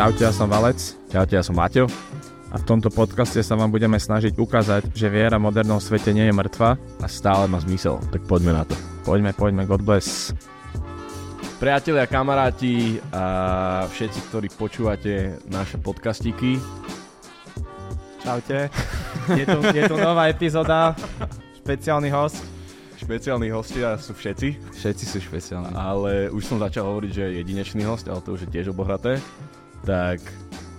Čaute, ja som Valec Čaute, ja som Maťo. a v tomto podcaste sa vám budeme snažiť ukázať, že viera v modernom svete nie je mŕtva. A stále má zmysel, tak poďme na to. Poďme, poďme, God bless. Priatelia, kamaráti a všetci, ktorí počúvate naše podcastíky, Čaute. Je tu, je tu nová epizóda, špeciálny host. špeciálni hostia sú všetci, Všetci sú špeciálni. ale už som začal hovoriť, že je jedinečný host, ale to už je tiež obohraté. Tak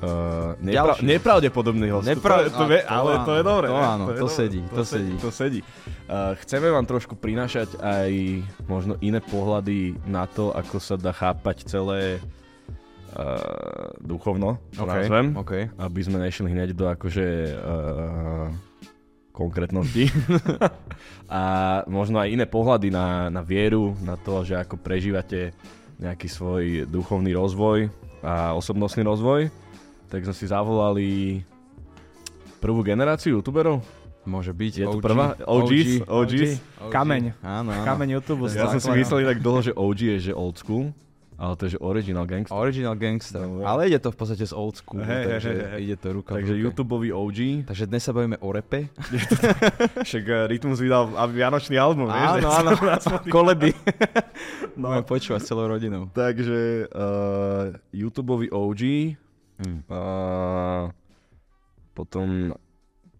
uh, nepra- Ďalší. nepravdepodobný host. Nepra- to, to, vie, a to ale áno, to je dobré. to áno, je to dobré, sedí, to sedí. To sedí. Uh, chceme vám trošku prinášať aj možno iné pohľady na to, ako sa dá chápať celé uh, duchovno, to OK, nazvem, OK. aby sme nešli hneď do akože uh, konkrétnosti. a možno aj iné pohľady na, na vieru, na to, že ako prežívate nejaký svoj duchovný rozvoj a osobnostný rozvoj. Tak sme si zavolali prvú generáciu youtuberov. Môže byť. Je to OG. prvá? OGs? OGs? OG. Kameň. Áno, áno. Kameň YouTube. Ja som si myslel tak dlho, že OG je že old school, ale to je že original gangster. Original gangster. No, Ale ide to v podstate z old school, hej, takže hej, hej. ide to ruka Takže. YouTubeový OG, Takže dnes sa bavíme o repe. však eh, Rytmus vydal Vianočný album, vieš? Áno, áno. Koledy. no. Budeme počúvať s celou rodinou. Takže uh, YouTubeový OG, Hm. uh, potom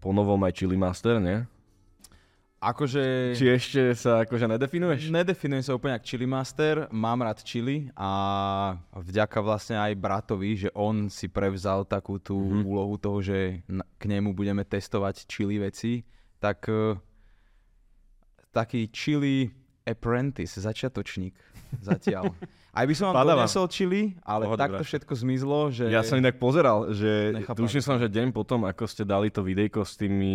po novom aj Chili Master, nie? Akože... Či ešte sa akože nedefinuješ? Nedefinujem sa úplne ako chili master, mám rád chili a vďaka vlastne aj bratovi, že on si prevzal takú tú Mhm. mm-hmm. úlohu toho, že k nemu budeme testovať chili veci, tak eh, taký chili apprentice, začiatočník zatiaľ. Aj by som vám Padáva. donesol chili, ale Pohoda, takto všetko zmizlo, že... Ja som inak pozeral, že tuším som, že deň potom, ako ste dali to videjko s tými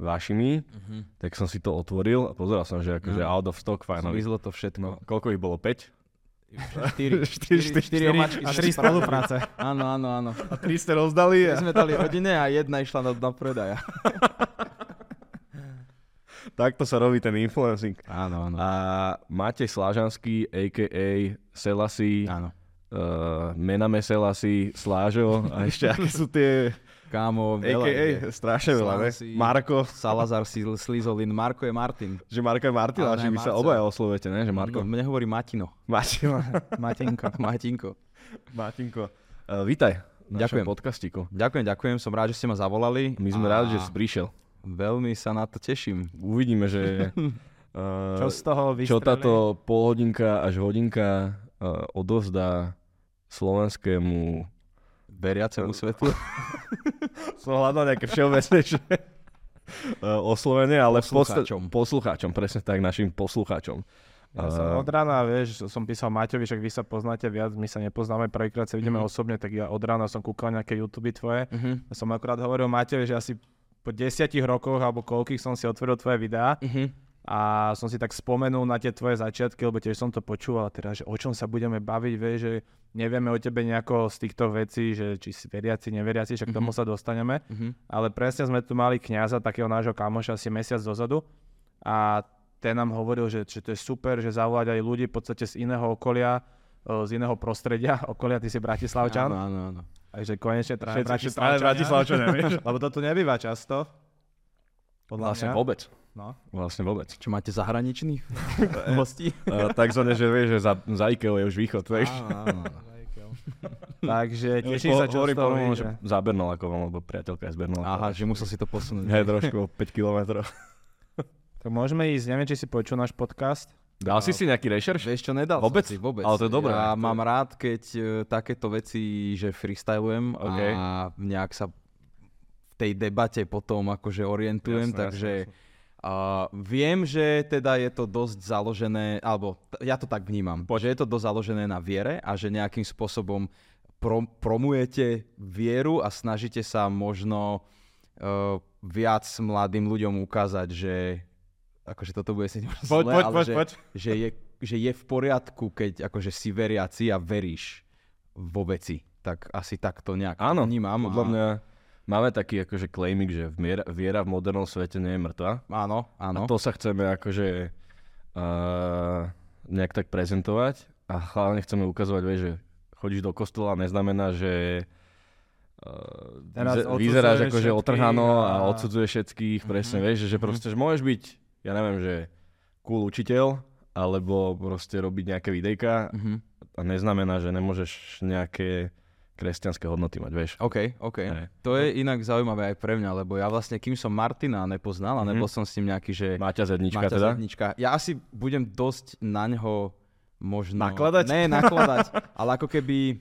vašimi, Mhm. tak som si to otvoril a pozeral som, že akože Mhm. out of stock finally. Zmizlo to všetko. No, koľko ich bolo? 5? 4, Štyri, štyri, štyri omačky. A tri spolupráce. Áno, áno, áno. A 3 ste rozdali? My sme dali rodine a jedna išla na, na predaja. Takto sa robí ten influencing. Áno, áno. A Matej Slážanský, a.k.a. Selasi, Áno. uh, Mename Selasi, Slážo a ešte aké sú tie Kámo, veľa a.k.a. ide. strašne veľa, ne? Marko, Salazar Slizolin, Marko je Martin. že Marko je Martin, ale Ale že vy sa obaja oslovujete, ne? Že Marko. No, mne hovorí Matino. Martin, Matinko. Matinko. Martinko. Uh, vítaj. Ďakujem. podcastiku. Ďakujem, ďakujem, som rád, že ste ma zavolali. My sme a rádi, že si prišiel. Veľmi sa na to teším. Uvidíme, že uh, Čo z toho vystrelí? čo táto polhodinka až hodinka uh, odovzdá slovenskému Veriacemu svetu. som hľadal nejaké všeobecnejšie oslovenie, ale v podstate Poslucháčom. poslucháčom, presne tak, našim poslucháčom. Ja som Uh, od rána, vieš, som písal Maťovi, však vy sa poznáte viac, my sa nepoznáme, prvýkrát sa vidíme Mhm. osobne, tak ja od rána som kúkal nejaké YouTube tvoje. Mhm. Ja som akurát hovoril Maťovi, že asi po desiatich rokoch, alebo koľkých som si otvoril tvoje videá Mhm. A som si tak spomenul na tie tvoje začiatky, lebo tiež som to počúval, teda, že o čom sa budeme baviť, vieš, že nevieme o tebe nejako z týchto vecí, že či si veriaci, neveriaci, však k tomu Mhm. sa dostaneme. Mhm. Ale presne sme tu mali kňaza, takého nášho kamoša asi mesiac dozadu a ten nám hovoril, že, že to je super, že zavolať aj ľudí v podstate z iného okolia, o, z iného prostredia, okolia, ty si Bratislavčan, Áno, áno, áno. takže konečne traja Bratislavčania, vieš? lebo toto nebýva často. Podľa Vlastne mňa. vôbec. No. Vlastne vôbec. Čo máte zahraničných hostí? Uh, takzvané, že vieš, že za, za IKEA je už východ, vieš. Áno, áno. Takže teším sa, čo hovorím že za Bernolákovom, lebo priateľka je z Bernolákova. Aha, že musel si to posunúť. Hej, trošku o 5 kilometrov. Tak môžeme ísť, neviem, či si počul náš podcast. Dal si si nejaký rešerš? Vieš čo, nedal Vôbec? som si, vôbec. Ale to je dobré. Ja To- mám rád, keď e, takéto veci, že freestylujem OK. a nejak sa v tej debate potom akože orientujem, Jasné, takže jasné, jasné. A viem, že teda je to dosť založené, alebo t- ja to tak vnímam, že je to dosť založené na viere a že nejakým spôsobom prom- promujete vieru a snažíte sa možno uh, viac mladým ľuďom ukázať, že akože toto bude si zle, poď, ale poď, že, poď. že, je, že je v poriadku, keď akože si veriaci a veríš vo veci. Tak asi tak to nejak Áno, vnímam. Podľa a- mňa máme taký akože claiming, že viera, viera v modernom svete nie je mŕtva. Áno, áno. A to sa chceme akože uh, nejak tak prezentovať a hlavne chceme ukazovať, vieš, že chodíš do kostola, neznamená, že uh, Teraz vyzeráš ako, že otrhano a a- odsudzuješ všetkých, presne, Mhm. vieš, že, že proste, že môžeš byť, ja neviem, že cool učiteľ, alebo proste robiť nejaké videjka Mhm. a neznamená, že nemôžeš nejaké kresťanské hodnoty mať, vieš. OK, OK. Hej. To je inak zaujímavé aj pre mňa, lebo ja vlastne, kým som Martina nepoznal a Mhm. nebol som s ním nejaký, že... Máťa zednička teda. Zednička. Ja asi budem dosť na ňo možno... Nakladať? Ne, nakladať, ale ako keby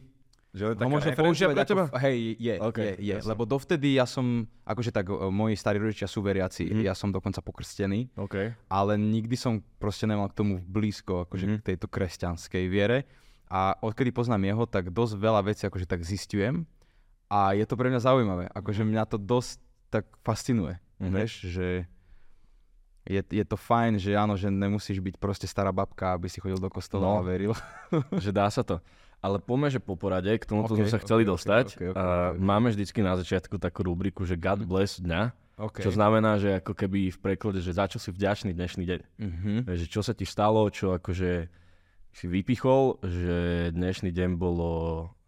Že je ho možno používať pre ako... teba? Hej, je, OK, je, je. jasne. Lebo dovtedy ja som, akože tak, moji starí rodičia sú veriaci, Mhm. ja som dokonca pokrstený, OK. ale nikdy som proste nemal k tomu blízko, akože Mhm. k tejto kresťanskej viere. A odkedy poznám jeho, tak dosť veľa vecí akože tak zistujem a je to pre mňa zaujímavé. Akože mňa to dosť tak fascinuje, Mhm. vieš, že je, je to fajn, že áno, že nemusíš byť proste stará babka, aby si chodil do kostola No. a veril. že dá sa to. Ale poďme, že po porade, k tomuto OK, sme sa chceli OK, OK, dostať. OK, OK, a OK. Máme vždycky na začiatku takú rubriku, že God bless dňa, Okay. čo znamená, že ako keby v preklade, že za čo si vďačný dnešný deň. Mhm. Že čo sa ti stalo, čo akože si vypichol, že dnešný deň bolo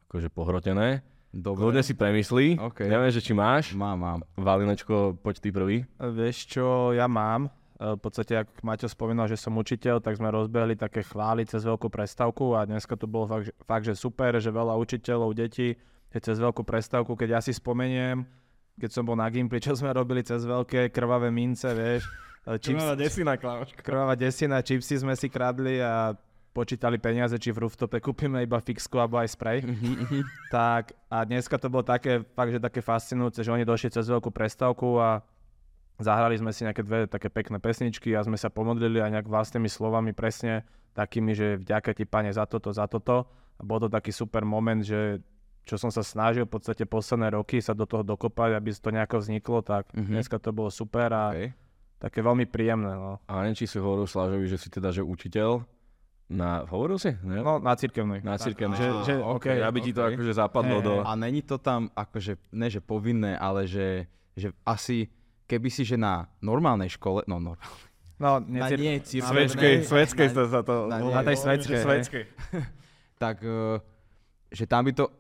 akože pohrotené. Dobre. Kľudne si premyslí. OK. Neviem, že či máš. Mám, mám. Valinečko, poď ty prvý. Vieš čo, ja mám. E, V podstate, ak Maťo spomínal, že som učiteľ, tak sme rozbehli také chvály cez veľkú prestávku a dneska to bolo fakt, že- fakt, že super, že veľa učiteľov, detí, že cez veľkú prestávku, keď ja si spomeniem, keď som bol na Gimply, čo sme robili cez veľké krvavé mince, vieš, e, chips, desina, Klaus. krvavá desina, čipsy sme si kradli a počítali peniaze, či v rooftope kúpime iba fixku alebo aj spray. tak a dneska to bolo také, fakt, že také fascinujúce, že oni došli cez veľkú prestávku a zahrali sme si nejaké dve také pekné pesničky a sme sa pomodlili aj nejak vlastnými slovami presne takými, že vďaka ti pane za toto, za toto. A bol to taký super moment, že čo som sa snažil v podstate posledné roky sa do toho dokopať, aby to nejako vzniklo, tak Mhm. dneska to bolo super a Okay. také veľmi príjemné. No. A neviem, či si hovoril Slážovi, že si teda, že učiteľ na... Hovoril si? Ne? No, na cirkevnej. Na cirkevnej. Že, že, Á, okay, aby ti to akože zapadlo Hej, do... A není to tam akože, ne že povinné, ale že, že asi keby si, že na normálnej škole, no normálnej, no, nie, na cir- nie cirkevnej, Svedskej, svedskej na- sa to... na- na tej svedskej, svedskej. tak eh, že tam by to,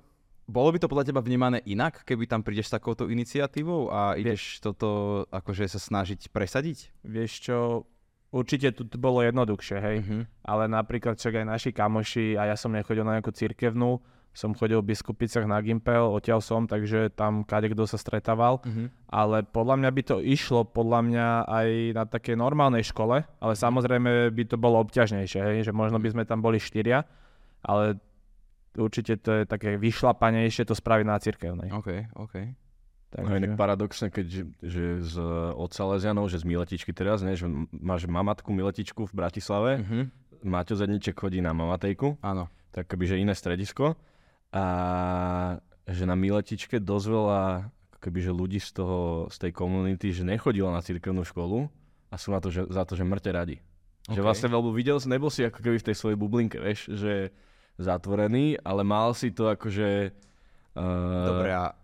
bolo by to podľa teba vnímané inak, keby tam prídeš s takouto iniciatívou a ideš toto akože sa snažiť presadiť? vieš čo, určite tu bolo jednoduchšie, hej. Mhm. Ale napríklad však aj naši kamoši, a ja som nechodil na nejakú cirkevnú, som chodil v Biskupicach na Gimpel, odtiaľ som, takže tam kade kto sa stretával. Mhm. Ale podľa mňa by to išlo, podľa mňa aj na takej normálnej škole, ale samozrejme by to bolo obťažnejšie, hej, že možno by sme tam boli štyria, ale určite to je také vyšlapanejšie to spraviť na cirkevnej. OK, OK. No, inak paradoxne, keď že, že z, od Salesianov, že z Miletičky teraz, ne, že máš mamatku Miletičku v Bratislave, Mhm. Maťo Zedniček chodí na mamatejku, Áno. tak akoby, že iné stredisko. A že na Miletičke dosť veľa ako keby, že ľudí z, toho, z tej komunity, že nechodila na cirkevnú školu a sú na to, že, za to, že mŕte radi. Že OK. vlastne veľmi videl, nebol si ako keby v tej svojej bublinke, vieš, že zatvorený, ale mal si to akože... Uh, Dobre, a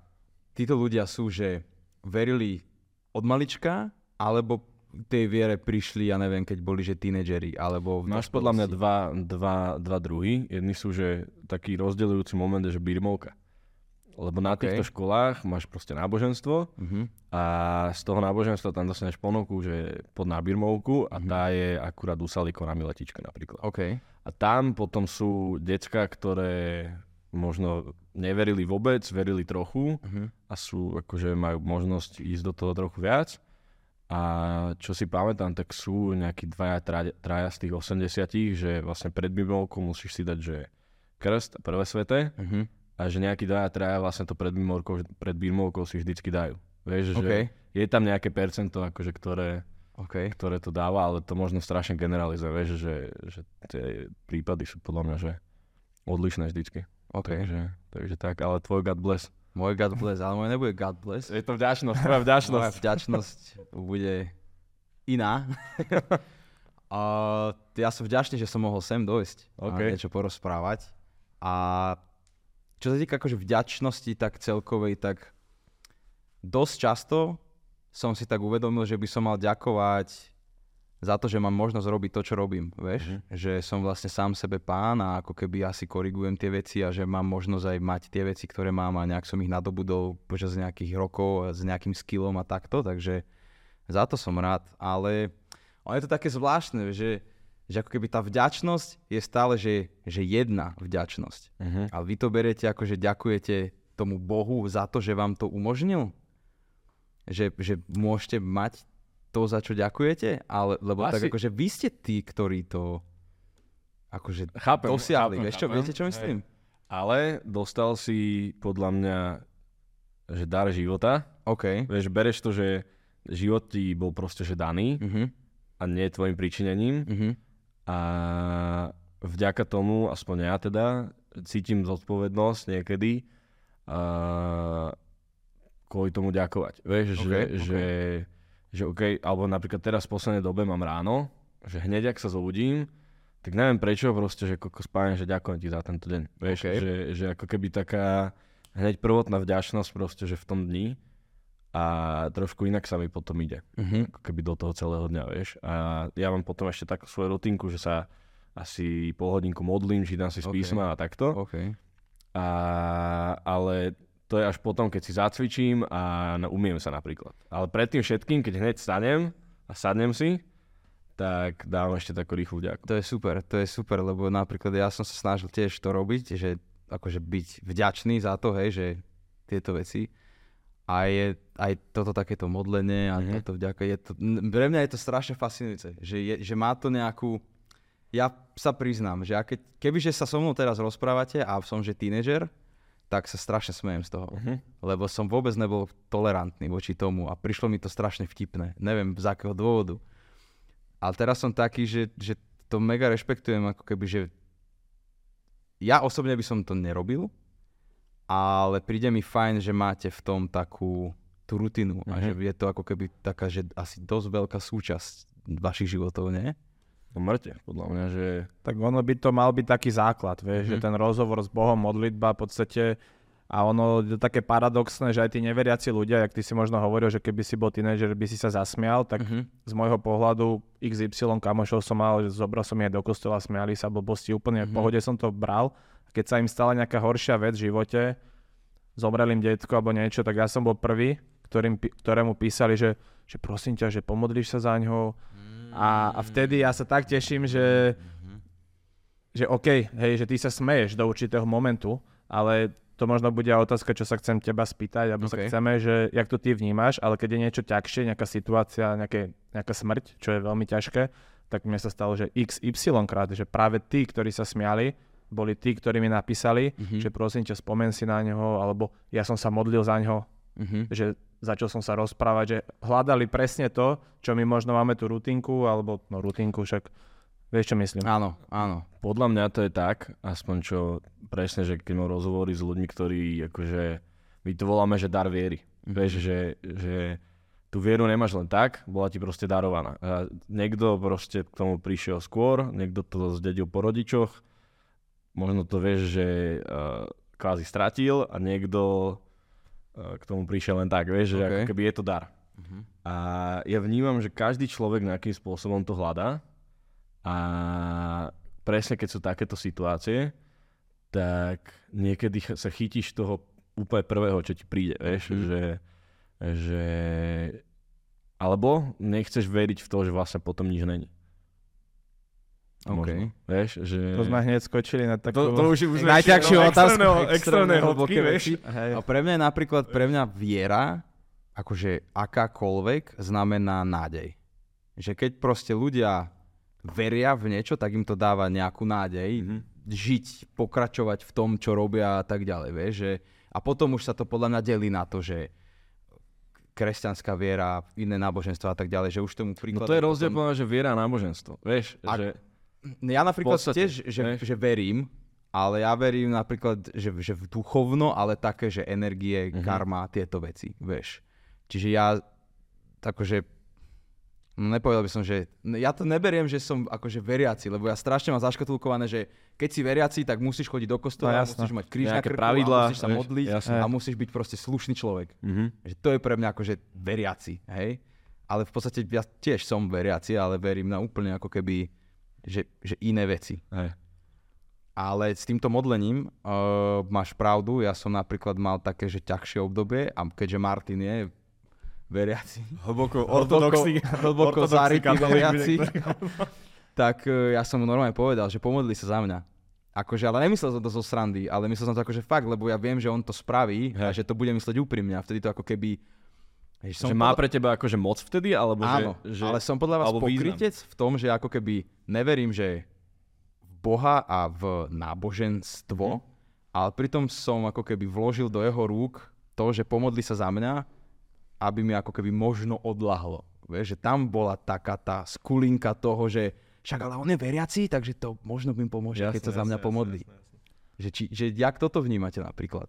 títo ľudia sú, že verili od malička, alebo tej viere prišli, ja neviem, keď boli, že tínedžeri, alebo... Máš podľa mňa dva, dva, dva druhy. Jedni sú, že taký rozdeľujúci moment je, že birmovka. Lebo na OK. týchto školách máš proste náboženstvo Mhm. a z toho náboženstva tam dostaneš ponuku, že pod nábirmovku a Mhm. tá je akurát u Salikona Miletička napríklad. OK. A tam potom sú decka, ktoré možno neverili vôbec, verili trochu Mhm. A sú akože majú možnosť ísť do toho trochu viac. A čo si pamätám, tak sú nejakí dvaja, traja, traja z tých 80 že vlastne pred Bibelkou musíš si dať, že krst, prvé svete, Mhm. a že nejakí dvaja, traja vlastne to pred Bibelkou, pred Bibelkou si vždycky dajú. Vieš, OK. že je tam nejaké percento, akože, ktoré, OK. ktoré to dáva, ale to možno strašne generalizuje, vieš, že, že tie prípady sú podľa mňa, že odlišné vždycky. OK. Takže, takže tak, ale tvoj God bless. Môj God bless, ale môj nebude God bless. Je to vďačnosť, tvoja Moja vďačnosť. vďačnosť bude iná. a ja som vďačný, že som mohol sem dojsť OK. a niečo porozprávať. A čo sa týka akože vďačnosti tak celkovej, tak dosť často som si tak uvedomil, že by som mal ďakovať za to, že mám možnosť robiť to, čo robím, vieš? Mhm. Že som vlastne sám sebe pán a ako keby asi korigujem tie veci a že mám možnosť aj mať tie veci, ktoré mám a nejak som ich nadobudol počas nejakých rokov s nejakým skillom a takto, takže za to som rád, ale ono je to také zvláštne, že, že ako keby tá vďačnosť je stále, že, že jedna vďačnosť. Uh-huh. Ale vy to beriete ako, že ďakujete tomu Bohu za to, že vám to umožnil? Že, že môžete mať to, za čo ďakujete? Ale, lebo Asi... tak akože vy ste tí, ktorí to akože Chápem, dosiahli. chápem, Vieš čo, chápem. viete čo myslím? Ale dostal si podľa mňa, že dar života. OK. Vieš, bereš to, že život ti bol proste že daný Mhm. a nie tvojim príčinením. Mhm. A vďaka tomu, aspoň ja teda, cítim zodpovednosť niekedy a kvôli tomu ďakovať. Vieš, Ok, že, ok. že, že OK, alebo napríklad teraz v poslednej dobe mám ráno, že hneď ak sa zobudím, tak neviem prečo, proste, že koko spájem, že ďakujem ti za tento deň. Vieš, Ok. že, že ako keby taká hneď prvotná vďačnosť proste, že v tom dni a trošku inak sa mi potom ide Mhm. ako keby do toho celého dňa, vieš. A ja mám potom ešte takú svoju rutinku, že sa asi pol hodinku modlím, čítam si z Ok. písma a takto. OK. A, ale to je až potom, keď si zacvičím a na- umiem sa napríklad. Ale predtým všetkým, keď hneď stanem a sadnem si, tak dávam ešte takú rýchlu ďaku. To je super, to je super, lebo napríklad ja som sa snažil tiež to robiť, že akože byť vďačný za to, hej, že tieto veci. A je aj toto takéto modlenie a Mhm. mm-hmm. toto vďaka, je to, pre mňa je to strašne fascinujúce, že, je, že má to nejakú, ja sa priznám, že ja keď, kebyže sa so mnou teraz rozprávate a som že tínedžer, tak sa strašne smejem z toho. Uh-huh. Lebo som vôbec nebol tolerantný voči tomu a prišlo mi to strašne vtipné. Neviem z akého dôvodu. Ale teraz som taký, že, že to mega rešpektujem, ako keby, že ja osobne by som to nerobil, ale príde mi fajn, že máte v tom takú tú rutinu a Mhm. že je to ako keby taká, že asi dosť veľká súčasť vašich životov, nie? Mŕte, podľa mňa, že... Tak ono by to mal byť taký základ, vieš, Mhm. že ten rozhovor s Bohom, modlitba v podstate a ono je také paradoxné, že aj tí neveriaci ľudia, jak ty si možno hovoril, že keby si bol tínedžer, by si sa zasmial, tak Mhm. z môjho pohľadu XY kamošov som mal, že zobral som aj do kostola, smiali sa blbosti, úplne v Mhm. pohode som to bral. A keď sa im stala nejaká horšia vec v živote, zomrel im detko alebo niečo, tak ja som bol prvý, ktorým, ktorému písali, že, že prosím ťa, že pomodlíš sa za ňou. A, a vtedy ja sa tak teším, že, že OK, hej, že ty sa smeješ do určitého momentu, ale to možno bude otázka, čo sa chcem teba spýtať, alebo sa OK. chceme, že jak to ty vnímaš, ale keď je niečo ťažšie, nejaká situácia, nejaké, nejaká smrť, čo je veľmi ťažké, tak mne sa stalo, že XY krát, že práve tí, ktorí sa smiali, boli tí, ktorí mi napísali, Mhm. že prosím ťa, spomen si na neho, alebo ja som sa modlil za neho, Mhm. že začal som sa rozprávať, že hľadali presne to, čo my možno máme tú rutinku, alebo no rutinku však, vieš čo myslím. Áno, áno. Podľa mňa to je tak, aspoň čo presne, že keď mám rozhovory s ľuďmi, ktorí akože, my to voláme, že dar viery. Mhm. Vieš, že, že tú vieru nemáš len tak, bola ti proste darovaná. A niekto proste k tomu prišiel skôr, niekto to zdedil po rodičoch, možno to vieš, že uh, kvázi stratil a niekto k tomu prišiel len tak, vieš, že Ok. ako keby je to dar. Mhm. A ja vnímam, že každý človek nejakým spôsobom to hľadá a presne keď sú takéto situácie, tak niekedy sa chytíš toho úplne prvého, čo ti príde, vieš, Mhm. že, že alebo nechceš veriť v to, že vlastne potom nič není. OK. Možno, vieš, že... To sme hneď skočili na takú... to, to už, už Najťažšiu otázku. Extrémne hlboké veci. A pre mňa je napríklad, pre mňa viera, akože akákoľvek, znamená nádej. Že keď proste ľudia veria v niečo, tak im to dáva nejakú nádej, Mhm. žiť, pokračovať v tom, čo robia a tak ďalej, vieš, že a potom už sa to podľa mňa delí na to, že kresťanská viera, iné náboženstvo a tak ďalej, že už tomu No príklad... to je rozdiel, mňa, že viera a náboženstvo. Vieš, A- že... Ja napríklad podstate, tiež, že, že verím, ale ja verím napríklad, že, že v duchovno, ale také, že energie, Mhm. karma, tieto veci, vieš. Čiže ja, akože, no nepovedal by som, že, ja to neberiem, že som akože veriaci, lebo ja strašne mám zaškatulkované, že keď si veriaci, tak musíš chodiť do kostola, No musíš mať kríž na Nejaké krku pravidlá, a musíš sa vieš, modliť jasné. a musíš byť proste slušný človek. Mhm. Že to je pre mňa akože veriaci, hej. ale v podstate ja tiež som veriaci, ale verím na úplne ako keby, že, že iné veci. Hej. Ale s týmto modlením uh, máš pravdu, ja som napríklad mal také, že ťažšie obdobie a keďže Martin je veriaci, Hlboko ortodoxný, hlboko katolík, veriaci, tak uh, ja som mu normálne povedal, že pomodli sa za mňa. Akože, ale nemyslel som to zo srandy, ale myslel som to akože fakt, lebo ja viem, že on to spraví a Hej. že to bude mysleť úprimne a vtedy to ako keby... Že Že má pre teba akože moc vtedy, alebo Áno, že, že... ale som podľa vás alebo význam. pokrytec v tom, že ako keby neverím, že v Boha a v náboženstvo, Mhm. ale pritom som ako keby vložil do jeho rúk to, že pomodli sa za mňa, aby mi ako keby možno odlahlo. Vieš, že tam bola taká tá skulinka toho, že však ale on je veriaci, takže to možno mi pomôže, keď sa za mňa pomodlí. Že, či, že jak toto vnímate napríklad?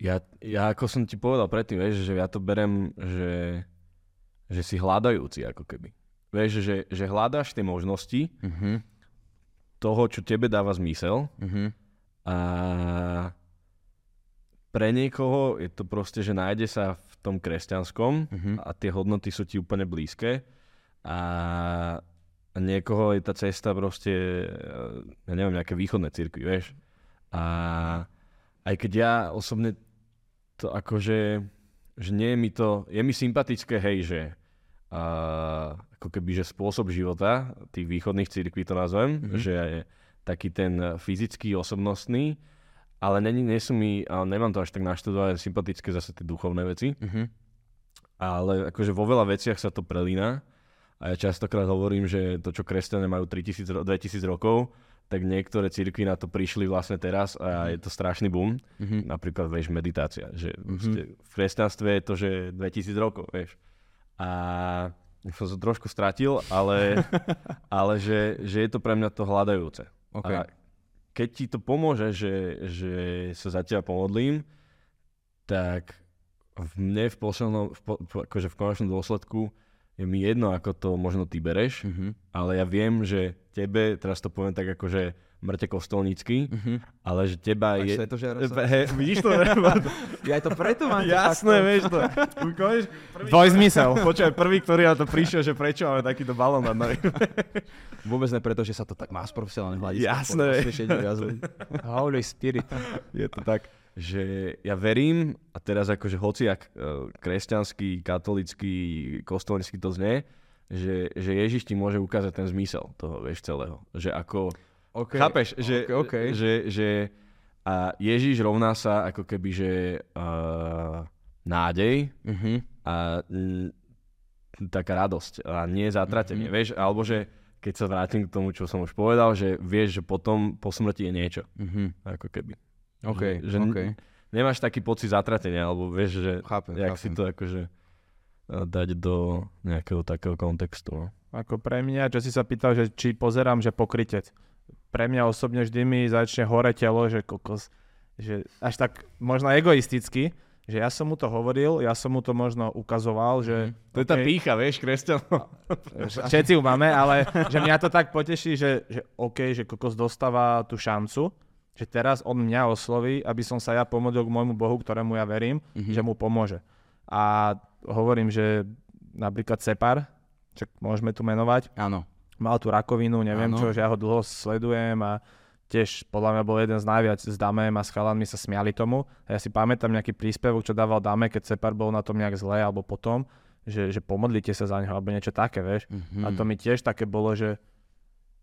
Ja, ja ako som ti povedal predtým, vieš, že ja to berem, že, že si hľadajúci ako keby. Vieš, že, že hľadáš tie možnosti Uh-huh. toho, čo tebe dáva zmysel Uh-huh. a pre niekoho je to proste, že nájde sa v tom kresťanskom Uh-huh. a tie hodnoty sú ti úplne blízke a niekoho je tá cesta proste, ja neviem, nejaké východné cirkvi, vieš. A aj keď ja osobne to akože, že nie je mi to, je mi sympatické, hej, že a, ako keby, že spôsob života tých východných cirkví to nazvem, Mhm. že je taký ten fyzický, osobnostný, ale není, nie sú mi, ale nemám to až tak naštudované, sympatické zase tie duchovné veci Uh-huh. ale akože vo veľa veciach sa to prelína a ja častokrát hovorím, že to, čo kresťania majú 3000, ro- 2000 rokov, tak niektoré cirkvi na to prišli vlastne teraz a je to strašný boom. Uh-huh. Napríklad, vieš, meditácia. Že mm-hmm. v kresťanstve je to, že 2000 rokov, vieš. A som sa trošku stratil, ale, ale že, že je to pre mňa to hľadajúce. Okay. A keď ti to pomôže, že, že sa za teba pomodlím, tak v mne v poslednom, v, po- akože v konečnom dôsledku je mi jedno, ako to možno ty bereš, Uh-huh. ale ja viem, že tebe, teraz to poviem tak akože mŕte kostolnícky, Uh-huh. ale že teba Máš je... sa? He, vidíš to? Ja to preto máte Jasné, takto. vieš to. Koneš, Dvojzmysel. počkaj, prvý, ktorý na to prišiel, že prečo máme takýto balón nad nami. Vôbec ne preto, že sa to tak má z profesionálneho hľadiska. Jasné. Holy Spirit. Je to tak, že ja verím, a teraz akože hociak eh, kresťanský, katolický, kostolnícky to znie, že, že Ježiš ti môže ukázať ten zmysel toho, vieš, celého. Že ako, Okay. chápeš, že, Okay, okay. že, že a Ježiš rovná sa ako keby, že uh, nádej Uh-huh. a taká radosť a nie zatratenie, mm-hmm. vieš, alebo že keď sa vrátim k tomu, čo som už povedal, že vieš, že potom po smrti je niečo, Uh-huh. ako keby. OK, Že- že- OK. Nemáš taký pocit zatratenia, alebo vieš, že Chápem, jak chápem. si to akože eh, dať do nejakého takého kontextu. No. Ako pre mňa, čo si sa pýtal, že či pozerám, že pokrytec. Pre mňa osobne vždy mi začne hore telo, že kokos, že až tak možno egoisticky, že ja som mu to hovoril, ja som mu to možno ukazoval, že... To je tá OK, pícha, vieš, kresťan. Všetci ju máme, ale že mňa to tak poteší, že, že OK, že kokos dostáva tú šancu, že teraz on mňa osloví, aby som sa ja pomodlil k môjmu Bohu, ktorému ja verím, Mhm. že mu pomôže. A hovorím, že napríklad Separ, čak môžeme tu menovať, Áno. mal tú rakovinu, neviem Áno. čo, že ja ho dlho sledujem a tiež podľa mňa bol jeden z najviac s Damem a s chalanmi sa smiali tomu. A ja si pamätám nejaký príspevok, čo dával Dame, keď Separ bol na tom nejak zle alebo potom, že, že pomodlite sa za neho alebo niečo také, vieš. Uh-huh. A to mi tiež také bolo, že,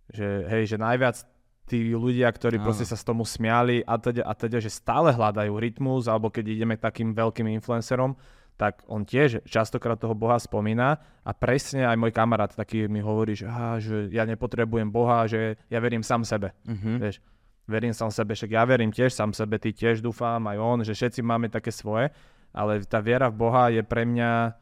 že hej, že najviac tí ľudia, ktorí Áno. proste sa z tomu smiali a teda, a teda, že stále hľadajú rytmus, alebo keď ideme takým veľkým influencerom, tak on tiež častokrát toho Boha spomína a presne aj môj kamarát taký mi hovorí, že, aha, že ja nepotrebujem Boha, že ja verím sám sebe. Uh-huh. Vieš, verím sám sebe, však ja verím tiež sám sebe, ty tiež dúfam, aj on, že všetci máme také svoje, ale tá viera v Boha je pre mňa,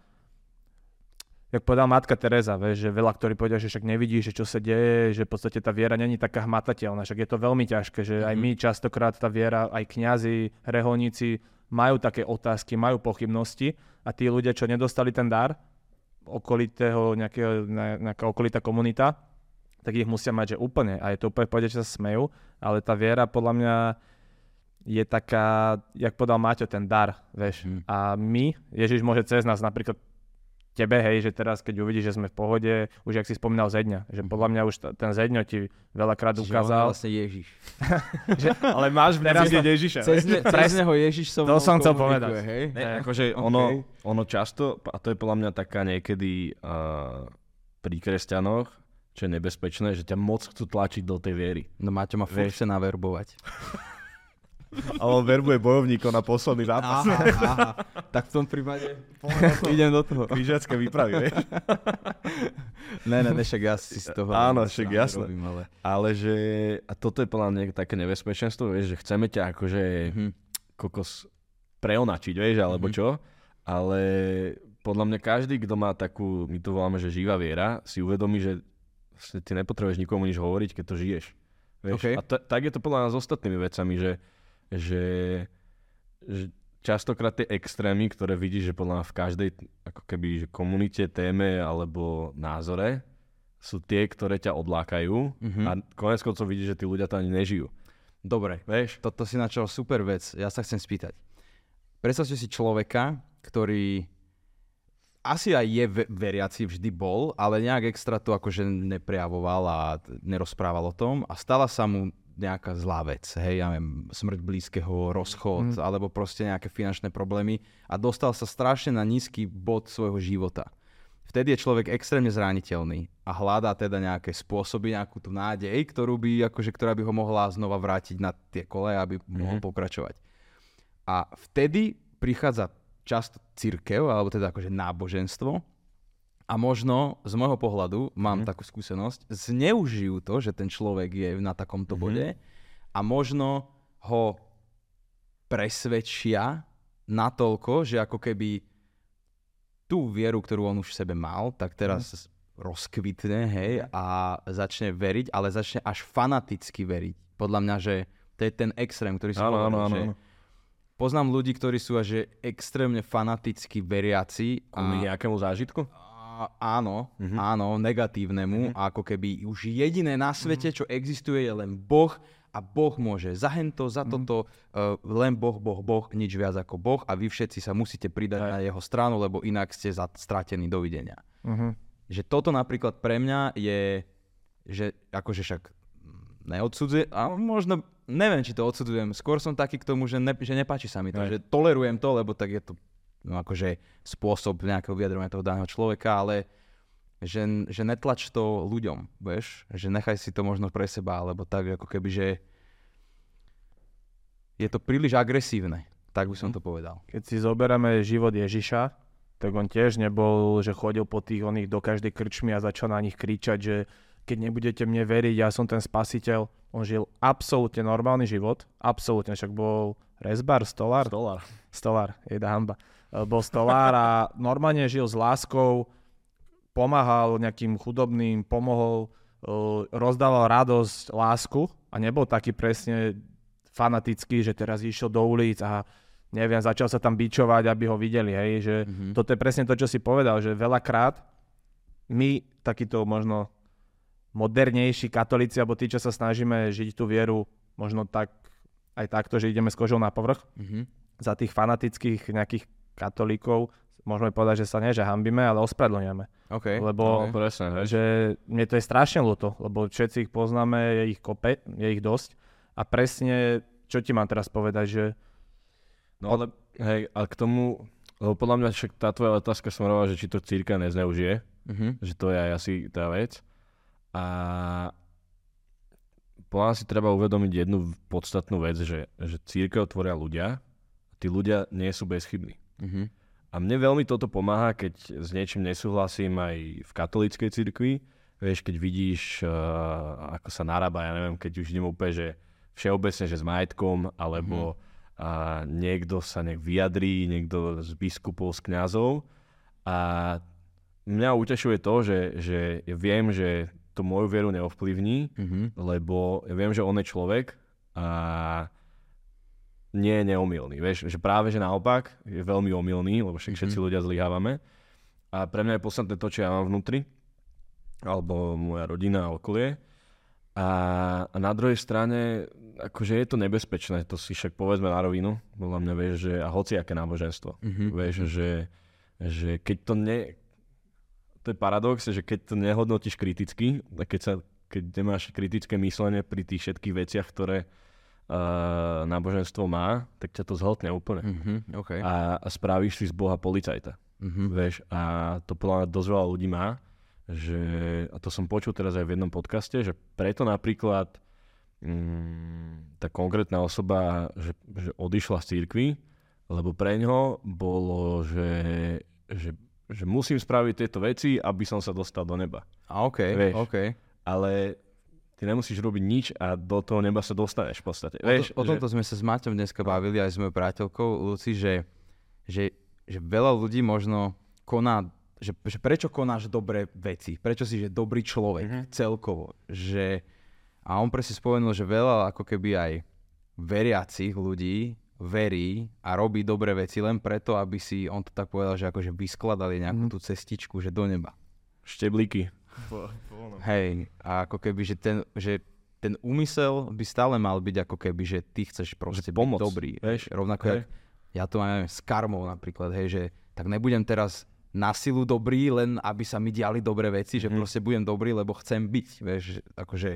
jak povedala matka Teresa, vieš, že veľa, ktorí povedia, že však nevidíš, že čo sa deje, že v podstate tá viera není taká hmatateľná, však je to veľmi ťažké, že aj my častokrát tá viera, aj kňazi, reholníci majú také otázky, majú pochybnosti a tí ľudia, čo nedostali ten dar, okolitého, nejakého, ne- nejaká okolitá komunita, tak ich musia mať, že úplne, a je to úplne povedať, že sa smejú, ale tá viera podľa mňa je taká, jak povedal Maťo, ten dar, vieš. Mhm. A my, Ježiš môže cez nás napríklad tebe, hej, že teraz, keď uvidíš, že sme v pohode, už jak si spomínal Zedňa, že podľa mňa už t- ten Zedňo ti veľakrát Čiže ukázal, vlastne Ježiš. že, Ale máš v Teraz Ježiša. Cez, ne, cez neho Ježiš som To som chcel povedať. Hej? Ne, Ne. akože ono, ono často, a to je podľa mňa taká niekedy uh, pri kresťanoch, čo je nebezpečné, že ťa moc chcú tlačiť do tej viery. No Maťo ma furt chce naverbovať. Ale on verbuje bojovníkov na posledný zápas. Aha, aha. Tak v tom prípade idem do toho. Krížacké výpravy, vieš? Ne, ne, ne, však ja si z toho... Áno, však jasné. Robím, ale... Ale že, a toto je podľa mňa také nebezpečenstvo, vieš, že chceme ťa akože Mhm. kokos preonačiť, vieš, alebo Mhm. čo, ale podľa mňa každý, kto má takú, my to voláme, že živá viera, si uvedomí, že vlastne ty nepotrebuješ nikomu nič hovoriť, keď to žiješ. Vieš? OK. A to, tak je to podľa nás s ostatnými vecami, že, že, že častokrát tie extrémy, ktoré vidíš, že podľa mňa v každej ako keby, že komunite, téme alebo názore, sú tie, ktoré ťa odlákajú Mhm. a konec koncov vidíš, že tí ľudia to ani nežijú. Dobre, Vieš? toto si načal super vec. Ja sa chcem spýtať. Predstavte si človeka, ktorý asi aj je ve- veriaci, vždy bol, ale nejak extra to akože neprejavoval a nerozprával o tom a stala sa mu nejaká zlá vec, hej, ja neviem, smrť blízkeho, rozchod, mm. alebo proste nejaké finančné problémy a dostal sa strašne na nízky bod svojho života. Vtedy je človek extrémne zraniteľný a hľadá teda nejaké spôsoby, nejakú tú nádej, ktorú by, akože, ktorá by ho mohla znova vrátiť na tie kole, aby mohol pokračovať. A vtedy prichádza často církev, alebo teda akože náboženstvo a možno z môjho pohľadu, mám Mhm. takú skúsenosť, zneužijú to, že ten človek je na takomto Mhm. bode a možno ho presvedčia natoľko, že ako keby tú vieru, ktorú on už v sebe mal, tak teraz rozkvitne, hej, a začne veriť, ale začne až fanaticky veriť. Podľa mňa, že to je ten extrém, ktorý si Áno, hovoril, áno, áno, že áno. poznám ľudí, ktorí sú až že extrémne fanaticky veriaci a, nejakému zážitku? Áno, Mhm. áno, negatívnemu, a ako keby už jediné na svete, čo existuje, je len Boh a Boh môže za hento, za toto, uh, len Boh, Boh, Boh, nič viac ako Boh a vy všetci sa musíte pridať Hej. na jeho stranu, lebo inak ste za- stratení dovidenia. Mhm. Že toto napríklad pre mňa je, že akože však neodsudzujem, a možno, neviem, či to odsudzujem, skôr som taký k tomu, že, ne, že nepáči sa mi to, Hej. že tolerujem to, lebo tak je to no, akože spôsob nejakého vyjadrovania toho daného človeka, ale že, že netlač to ľuďom, vieš, že nechaj si to možno pre seba, alebo tak ako keby, že je to príliš agresívne, tak by som to povedal. Keď si zoberieme život Ježiša, tak on tiež nebol, že chodil po tých oných do každej krčmy a začal na nich kričať, že keď nebudete mne veriť, ja som ten spasiteľ. On žil absolútne normálny život, absolútne, však bol rezbar, stolár, Dolár. stolár, jedna hamba. E, Bol stolár a normálne žil s láskou, pomáhal nejakým chudobným, pomohol, e, rozdával radosť, lásku a nebol taký presne fanatický, že teraz išiel do ulic a neviem, začal sa tam bičovať, aby ho videli, hej, že Mhm. toto je presne to, čo si povedal, že veľakrát my, takíto možno modernejší katolíci, alebo tí, čo sa snažíme žiť tú vieru možno tak, aj takto, že ideme s kožou na povrch, Mhm. za tých fanatických nejakých katolíkov môžeme povedať, že sa nie, že hambíme, ale ospravedlňujeme. OK. Lebo OK. Presne, hej. že mne to je strašne ľúto, lebo všetci ich poznáme, je ich kope, je ich dosť. A presne, čo ti mám teraz povedať, že No ale, hej, a k tomu, lebo podľa mňa však tá tvoja otázka smerovala, že či to círka nezneužije, Mhm. že to je aj asi tá vec. A podľa mňa si treba uvedomiť jednu podstatnú vec, že, že církev tvoria ľudia a tí ľudia nie sú bezchybní. Mhm. A mne veľmi toto pomáha, keď s niečím nesúhlasím aj v katolíckej cirkvi. Vieš, keď vidíš, uh, ako sa narába, ja neviem, keď už idem úplne, že všeobecne, že s majetkom, alebo uh, niekto sa nech vyjadrí, niekto z biskupov, z kňazov. A mňa utešuje to, že, že ja viem, že to moju vieru neovplyvní, Mhm. lebo ja viem, že on je človek a nie je neomilný. Vieš, že práve, že naopak je veľmi omilný, lebo však všetci ľudia zlyhávame. A pre mňa je podstatné to, čo ja mám vnútri, alebo moja rodina a okolie. A, a na druhej strane, akože je to nebezpečné, to si však povedzme na rovinu, podľa mňa vieš, že a hoci aké náboženstvo. Mhm. Vieš, že, že keď to ne, to je paradox, že keď to nehodnotíš kriticky, keď, sa, keď nemáš kritické myslenie pri tých všetkých veciach, ktoré uh, náboženstvo má, tak ťa to zhltne úplne. Mhm, okay. A, a spravíš si z Boha policajta. Mhm. Vieš, a to podľa mňa dosť veľa ľudí má, že, a to som počul teraz aj v jednom podcaste, že preto napríklad mm, tá konkrétna osoba, že, že odišla z církvy, lebo pre ňo bolo, že, že, že musím spraviť tieto veci, aby som sa dostal do neba. A OK, Vieš. OK. Ale ty nemusíš robiť nič a do toho neba sa dostaneš v podstate. O, Vieš, to, o tomto sme sa s Maťom dneska bavili aj s mojou priateľkou Luci, že, že, že veľa ľudí možno koná, že, že prečo konáš dobré veci, prečo si že dobrý človek Mhm. celkovo, že a on presne spomenul, že veľa ako keby aj veriacich ľudí verí a robí dobré veci len preto, aby si, on to tak povedal, že akože vyskladali nejakú Mhm. tú cestičku, že do neba. Šteblíky. Hej, a ako keby, že ten, že ten úmysel by stále mal byť ako keby, že ty chceš proste byť pomoc, dobrý. vieš, Rovnako, hej. jak, ja to mám neviem, s karmou napríklad, hej, že tak nebudem teraz na silu dobrý, len aby sa mi diali dobré veci, že Mhm. proste budem dobrý, lebo chcem byť, vieš, že akože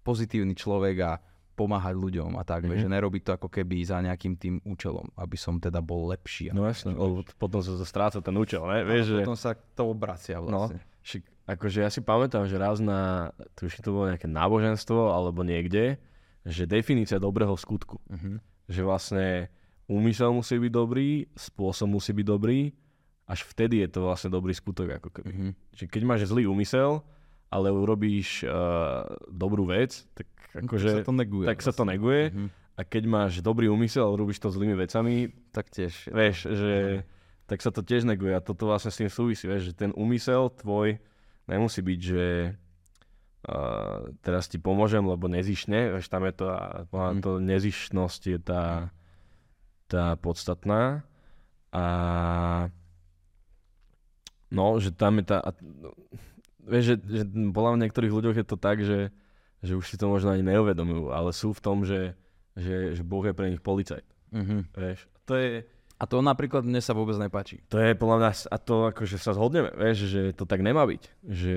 pozitívny človek a pomáhať ľuďom a tak, vieš, Mhm. že nerobiť to ako keby za nejakým tým účelom, aby som teda bol lepší. No jasne, lebo potom sa to stráca ten účel, ne? Vieš, že... Potom sa to obracia No, vlastne. však, akože ja si pamätám, že raz na, tuším, to bolo nejaké náboženstvo alebo niekde, že definícia dobrého skutku. Mhm. Že vlastne úmysel musí byť dobrý, spôsob musí byť dobrý, až vtedy je to vlastne dobrý skutok. Ako keby. Mhm. Čiže keď máš zlý úmysel, ale urobíš uh, dobrú vec, tak akože, sa to neguje. tak sa to neguje. Mhm. A keď máš dobrý úmysel a robíš to zlými vecami, Tak tiež. vieš, že tak sa to tiež neguje a toto vlastne s tým súvisí, vieš, že ten úmysel tvoj nemusí byť, že uh, teraz ti pomôžem, lebo nezišne, vieš, tam je to, a mm. to nezišnosť je tá, tá podstatná a no, že tam je tá, a, vieš, že, že podľa mňa niektorých ľuďoch je to tak, že, že už si to možno ani neuvedomujú, ale sú v tom, že, že, že Boh je pre nich policajt, Mhm. vieš, to je, A to napríklad mne sa vôbec nepáči. to je podľa mňa, a to akože sa zhodneme, vieš, že to tak nemá byť. Že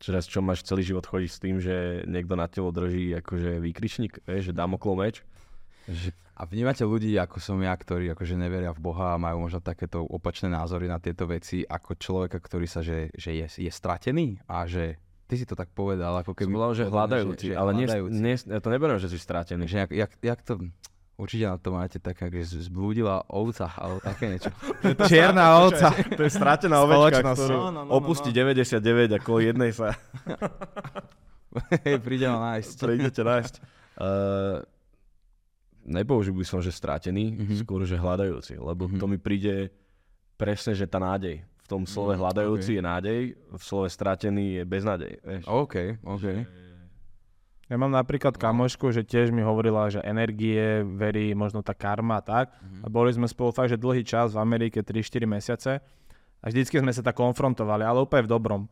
teraz čo máš celý život chodiť s tým, že niekto na telo drží akože výkričník, vieš, že damoklov meč. Že, A vnímate ľudí, ako som ja, ktorí akože neveria v Boha a majú možno takéto opačné názory na tieto veci, ako človeka, ktorý sa, že, že je, je stratený a že ty si to tak povedal, ako keby, som povedal, že hľadajúci, že, že ale nie, hľadajúci. nie, ja to neberiem, že si stratený. Že jak, jak, jak to... Určite na to máte také, že zblúdila ovca, alebo také niečo. Čierna ovca. To je stratená ovečka, ktorú No, no, no, no, opustí 99 a kvôli jednej sa Hej, príde ma nájsť. prídete nájsť. Uh, nepoužil by som, že stratený, Mhm. mm-hmm. skôr, že hľadajúci, lebo Mhm. mm-hmm. to mi príde presne, že tá nádej. V tom slove Mm, hľadajúci ok. je nádej, v slove stratený je beznádej. Vieš? OK, OK. Ja mám napríklad kamošku, že tiež mi hovorila, že energie, verí, možno tá karma a tak. A boli sme spolu fakt, že dlhý čas v Amerike, 3-4 mesiace. A vždycky sme sa tak konfrontovali, ale úplne v dobrom.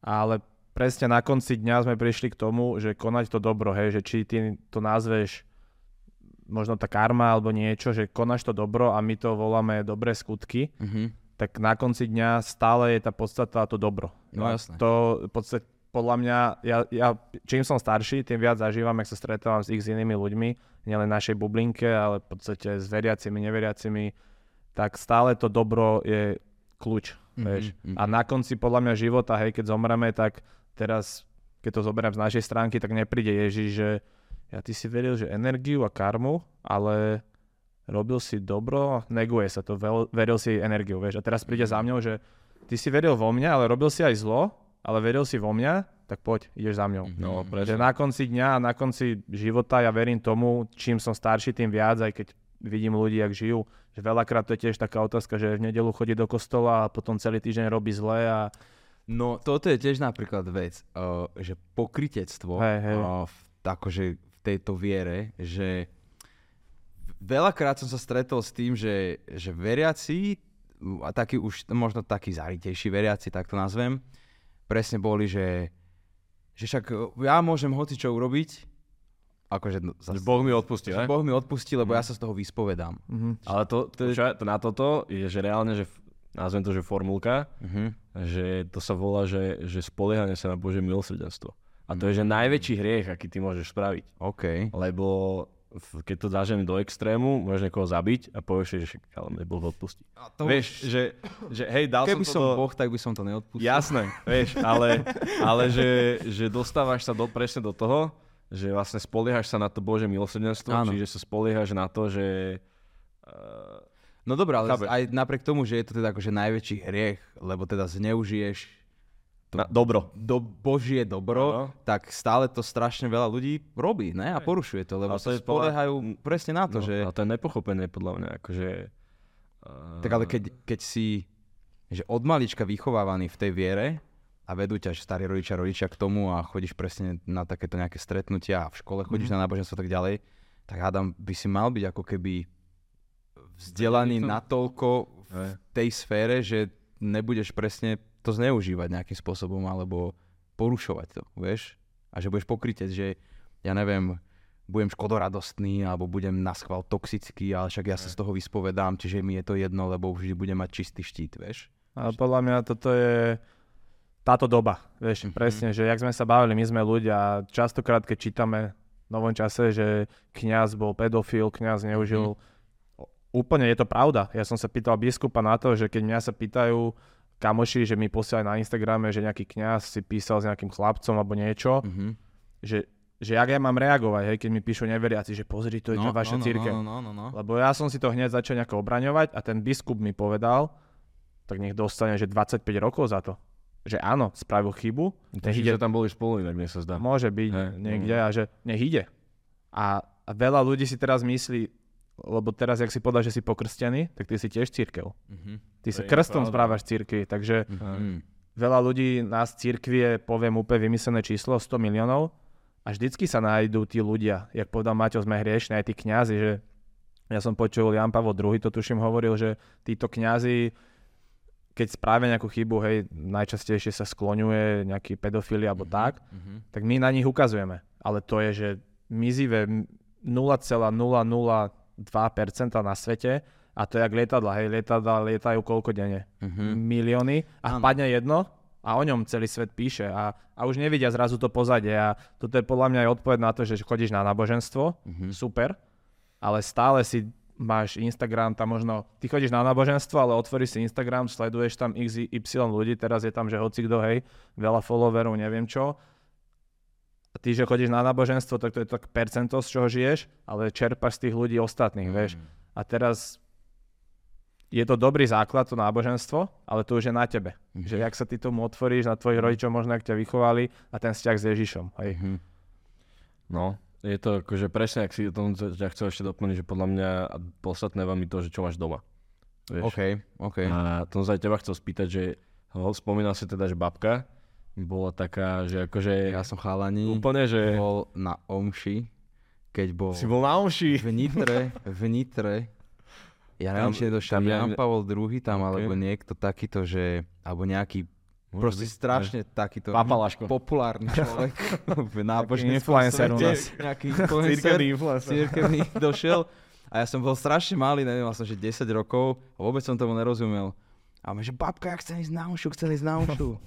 Ale presne na konci dňa sme prišli k tomu, že konať to dobro, hej, že či ty to nazveš možno tá karma alebo niečo, že konáš to dobro a my to voláme dobré skutky, Mhm. tak na konci dňa stále je tá podstata to dobro. No jasné. To v podstate podľa mňa, ja, ja čím som starší, tým viac zažívam, ak sa stretávam s x inými ľuďmi, nielen našej bublinke, ale v podstate s veriacimi, neveriacimi, tak stále to dobro je kľúč. Mhm, Vieš. mhm. A na konci podľa mňa života, hej, keď zomreme, tak teraz, keď to zoberiem z našej stránky, tak nepríde Ježiš, že ja ty si veril, že energiu a karmu, ale robil si dobro, neguje sa to, veril si energiu, vieš. A teraz príde za mňou, že ty si veril vo mňa, ale robil si aj zlo, ale veril si vo mňa, tak poď, ideš za mňou. No, Mhm. Že na konci dňa, na konci života ja verím tomu, čím som starší, tým viac, aj keď vidím ľudí, jak žijú. Že veľakrát to je tiež taká otázka, že v nedelu chodí do kostola a potom celý týždeň robí zle a No, toto je tiež napríklad vec, uh, že pokritectvo Hej, hej. Uh, v, akože v tejto viere, že veľakrát som sa stretol s tým, že, že veriaci, a takí už možno takí zaritejší veriaci, tak to nazvem, presne boli, že, že však ja môžem hoci čo urobiť, akože no, Že Boh mi odpustí, že? Boh mi odpustí, lebo ja sa z toho vyspovedám. mhm. Ale to, to, čo, to na toto je, že reálne, že nazvem to, že formulka, Mhm. že to sa volá, že, že spoliehanie sa na Bože milosrdenstvo. A to je, že najväčší hriech, aký ty môžeš spraviť. OK. Lebo keď to dážem do extrému, môžeš niekoho zabiť a povieš, že však, ale mne Boh odpustí. To Vieš, že, že hej, dal Keby som som to do... Boh, tak by som to neodpustil. Jasné, vieš, ale, ale že, že dostávaš sa do, presne do toho, že vlastne spoliehaš sa na to Bože milosrdenstvo, Áno. čiže sa spoliehaš na to, že... Uh, No dobré, ale Chápeš? aj napriek tomu, že je to teda akože najväčší hriech, lebo teda zneužiješ na, dobro. do Božie dobro, Áno. tak stále to strašne veľa ľudí robí, ne? A porušuje to, lebo to sa podľa- spoliehajú presne na to, No, že... A to je nepochopené podľa mňa, akože... Uh, Tak ale keď, keď si že od malička vychovávaný v tej viere a vedú ťa že starí rodičia, rodičia k tomu a chodíš presne na takéto nejaké stretnutia a v škole chodíš Mhm. na náboženstvo a tak ďalej, tak hádam, by si mal byť ako keby vzdelaný natoľko v tej sfére, že nebudeš presne to zneužívať nejakým spôsobom alebo porušovať to, vieš? A že budeš pokrytieť, že ja neviem, budem škodoradostný alebo budem na schvál toxický, ale však ja sa z toho vyspovedám, čiže mi je to jedno, lebo vždy budem mať čistý štít, vieš? Ale podľa mňa toto je táto doba, vieš, Mhm. presne, že jak sme sa bavili, my sme ľudia a častokrát, keď čítame v novom čase, že kňaz bol pedofil, kňaz neužil, úplne je to pravda. Ja som sa pýtal biskupa na to, že keď mňa sa pýtajú kamoši, že mi posielajú na Instagrame, že nejaký kňaz si písal s nejakým chlapcom alebo niečo, Mhm. že, že jak ja mám reagovať, hej, keď mi píšu neveriaci, že pozri, to je no, vaša no, církev. No, no, no, no. Lebo ja som si to hneď začal nejako obraňovať a ten biskup mi povedal, tak nech dostane, že 25 rokov za to. Že áno, spravil chybu, nech ide, tam boli spolu, inak mne sa zdá. môže byť Hej, niekde no. a že nech ide. A, a veľa ľudí si teraz myslí, lebo teraz, jak si povedal, že si pokrstený, tak ty si tiež církev. Mhm. Ty sa To krstom pravda. správaš církvi, takže Mhm. veľa ľudí nás církvie, poviem úplne vymyslené číslo, 100 miliónov a vždycky sa nájdú tí ľudia, jak povedal Maťo, sme hriešni, aj tí kňazi, že ja som počul, Jan Pavol II to tuším hovoril, že títo kňazi, keď spravia nejakú chybu, hej, najčastejšie sa skloňuje nejaký pedofili alebo tak, Mhm. tak my na nich ukazujeme. Ale to je, že mizivé 0,002% na svete a to je jak lietadla, hej, lietadla lietajú koľko denne? Mhm. milióny a Áno. vpadne jedno a o ňom celý svet píše a, a už nevidia zrazu to pozadie a toto je podľa mňa aj odpoveď na to, že chodíš na náboženstvo, Mhm. super, ale stále si máš Instagram, tam možno, ty chodíš na náboženstvo, ale otvoríš si Instagram, sleduješ tam x, y ľudí, teraz je tam, že hoci kto, hej, veľa followerov, neviem čo. A ty, že chodíš na náboženstvo, tak to je tak percento, z čoho žiješ, ale čerpaš z tých ľudí ostatných, vieš. A teraz je to dobrý základ, to náboženstvo, ale to už je na tebe. Mhm. Že jak sa ty tomu otvoríš, na tvojich rodičov možno, ak ťa vychovali a ten vzťah s Ježišom. Hej. Mhm. No, je to akože presne, ak si o tom ťa chcel ešte doplniť, že podľa mňa a podstatné veľmi to, že čo máš doma. Vieš? OK, OK. A to som sa aj teba chcel spýtať, že ho, spomínal si teda, že babka bola taká, že akože Ja som chalani, úplne, že bol na Omši, keď bol si bol na omši. v Nitre, v Nitre, ja neviem, či nedošiel tam ja- Jan Pavol II tam, Ok. alebo niekto takýto, že, alebo nejaký, Môže proste byť, strašne takýto Papalaško. populárny človek v náboženskom influencer u nás. nejaký influencer, cirkevný došiel a ja som bol strašne malý, neviem, mal som, že 10 rokov a vôbec som tomu nerozumel. A my, že babka, ja chcem ísť na ušu, chcem ísť na ušu.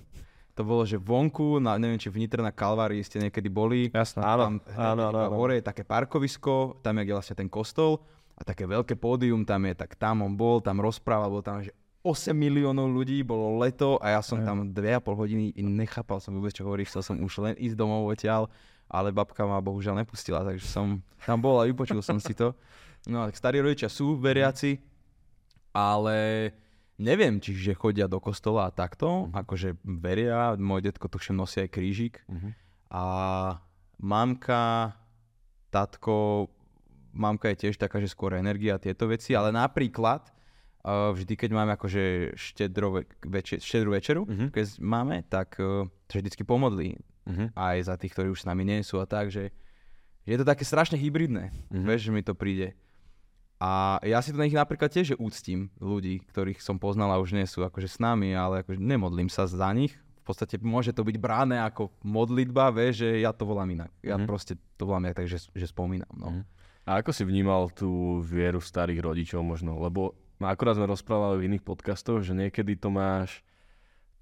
To bolo, že vonku, na, neviem, či v Nitre na Kalvárii ste niekedy boli. Jasné. Áno, Tam áno, áno, áno. hore je také parkovisko, tam je vlastne ten kostol a také veľké pódium tam je, tak tam on bol, tam rozprával, bol tam, že 8 miliónov ľudí, bolo leto a ja som tam 2,5 hodiny nechápal som vôbec, čo hovorí, chcel som už len ísť domov odtiaľ, ale babka ma bohužiaľ nepustila, takže som tam bol a vypočul som si to. No tak starí rodičia sú veriaci, ale neviem, či že chodia do kostola a takto, akože veria, môj detko tuším nosí aj krížik, Mhm. a mamka, tatko, mamka je tiež taká, že skôr energia a tieto veci, ale napríklad uh, vždy, keď máme akože štedro, večer, štedrú večeru, Mhm. keď máme, tak uh, vždycky pomodlí Mhm. aj za tých, ktorí už s nami nie sú a tak, že, je to také strašne hybridné, Mhm. vieš, že mi to príde. A ja si to na nich napríklad tiež že úctim ľudí, ktorých som poznal a už nie sú akože s nami, ale akože nemodlím sa za nich. V podstate môže to byť bráne ako modlitba, vieš, že ja to volám inak. Ja Mhm. proste to volám tak, že, že spomínam. No. Mhm. A ako si vnímal tú vieru starých rodičov možno? Lebo akurát sme rozprávali v iných podcastoch, že niekedy to máš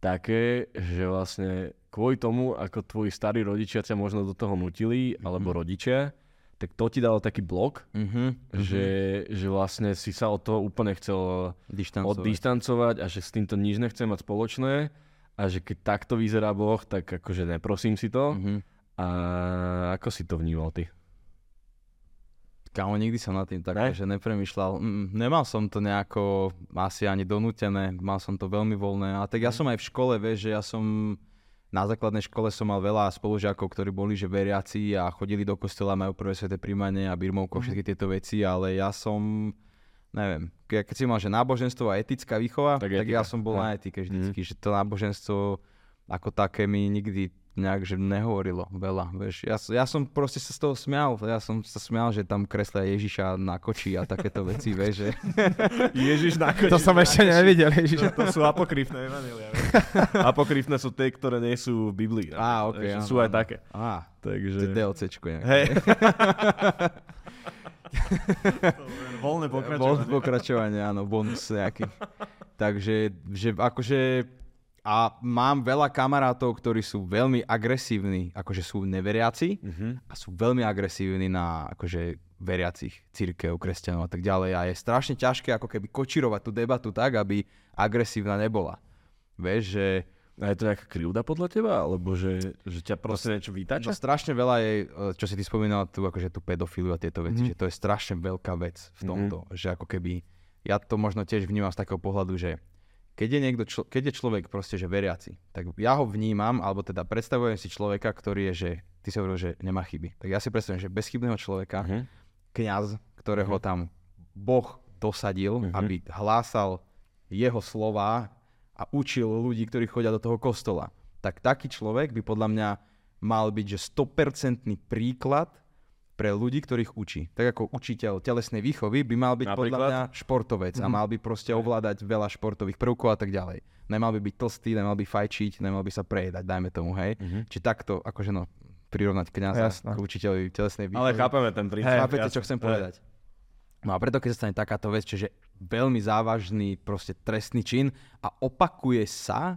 také, že vlastne kvôli tomu, ako tvoji starí rodičia ťa možno do toho nutili, mm-hmm. alebo rodičia, tak to ti dalo taký blok, Mhm. že, že vlastne si sa od toho úplne chcel Dištancovať. oddistancovať a že s týmto nič nechcem mať spoločné a že keď takto vyzerá Boh, tak akože neprosím si to. Mhm. A ako si to vnímal ty? Kámo, nikdy som nad tým tak, Ne? že nepremýšľal. Mm, nemal som to nejako asi ani donútené, mal som to veľmi voľné. A tak ja som aj v škole, vieš, že ja som na základnej škole som mal veľa spolužiakov, ktorí boli že veriaci a chodili do kostola, majú prvé sveté príjmanie a birmovko, všetky tieto veci, ale ja som, neviem, ke- keď si mal, že náboženstvo a etická výchova, Tak tak, tak ja etika, som bol no. na etike vždycky, že to náboženstvo ako také mi nikdy nejak, že nehovorilo veľa, vieš. Ja, ja som proste sa z toho smial, ja som sa smial, že tam kreslia Ježiša na koči a takéto veci, vieš, že... Ježiš na To som ešte nevidel, Ježiš. To, to sú apokryfné evanelia. apokryfné sú tie, ktoré nie sú v Biblii. Á, napríklad, ok, že áno, Sú aj áno. také. Á, Takže... DLCčko nejaké. Hej. Voľné Bol pokračovanie, áno, bonus nejaký. Takže, že akože, a mám veľa kamarátov, ktorí sú veľmi agresívni, akože sú neveriaci Mhm. a sú veľmi agresívni na akože veriacich, církev, kresťanov a tak ďalej. A je strašne ťažké ako keby kočirovať tú debatu tak, aby agresívna nebola. Vieš, že A je to nejaká krivda podľa teba? Alebo že, že ťa proste niečo no, vytača? strašne veľa je, e, čo si ty spomínal, tu, akože tú pedofíliu a tieto veci, Mhm. že to je strašne veľká vec v tomto. Že ako keby, ja to možno tiež vnímam z takého pohľadu, že keď je, niekto, člo, keď je človek proste, že veriaci, tak ja ho vnímam, alebo teda predstavujem si človeka, ktorý je, že ty si hovoril, že nemá chyby. Tak ja si predstavujem, že bezchybného človeka, Mhm. kňaz, ktorého tam Boh dosadil, Mhm. aby hlásal jeho slova a učil ľudí, ktorí chodia do toho kostola. Tak taký človek by podľa mňa mal byť, že 100% príklad pre ľudí, ktorých učí. Tak ako učiteľ telesnej výchovy by mal byť podľa Napríklad? mňa športovec a mal by proste ovládať veľa športových prvkov a tak ďalej. Nemal by byť tlstý, nemal by fajčiť, nemal by sa prejedať, dajme tomu, hej. Mhm. Či takto, akože no, prirovnať kňaza Jasné. k učiteľovi telesnej výchovy. Ale chápeme ten princíp. Hej, Chápete, jasne. čo chcem povedať? No a preto, keď sa stane takáto vec, čiže veľmi závažný proste trestný čin a opakuje sa,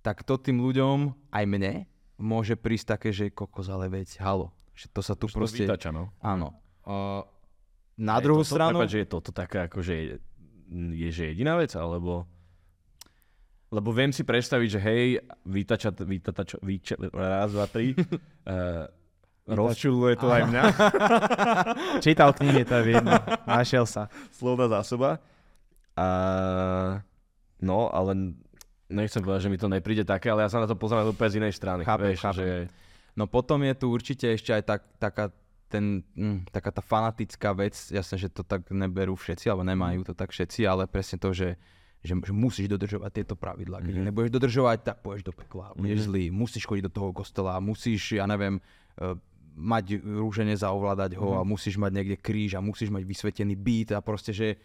tak to tým ľuďom, aj mne, môže prísť také, že kokos, ale veď, halo. Že to sa tu Už to proste... vytača, no. Áno. Uh, na je druhú toto, stranu... Prepáč, že je toto taká akože je, že jediná vec, alebo... Lebo viem si predstaviť, že hej, vytača, vytača, vyča, raz, dva, tri, uh, rozčuluje to aj mňa, Čítal knihy, to je vidno. Našiel sa. slovná zásoba. A, no, ale nechcem povedať, že mi to nepríde také, ale ja sa na to pozerám úplne z inej strany. Chápem, vieš, chápem. Že, No potom je tu určite ešte aj tak, taká, ten, mm, taká tá fanatická vec, jasné, že to tak neberú všetci, alebo nemajú to tak všetci, ale presne to, že, že, že musíš dodržovať tieto pravidlá. Keď Mhm. mm-hmm. nebudeš dodržovať, tak pôjdeš do pekla, budeš Mhm. zlý, musíš chodiť do toho kostola, musíš, ja neviem, eh, mať rúžene zaovládať ho Mhm. a musíš mať niekde kríž a musíš mať vysvetený byt a proste, že,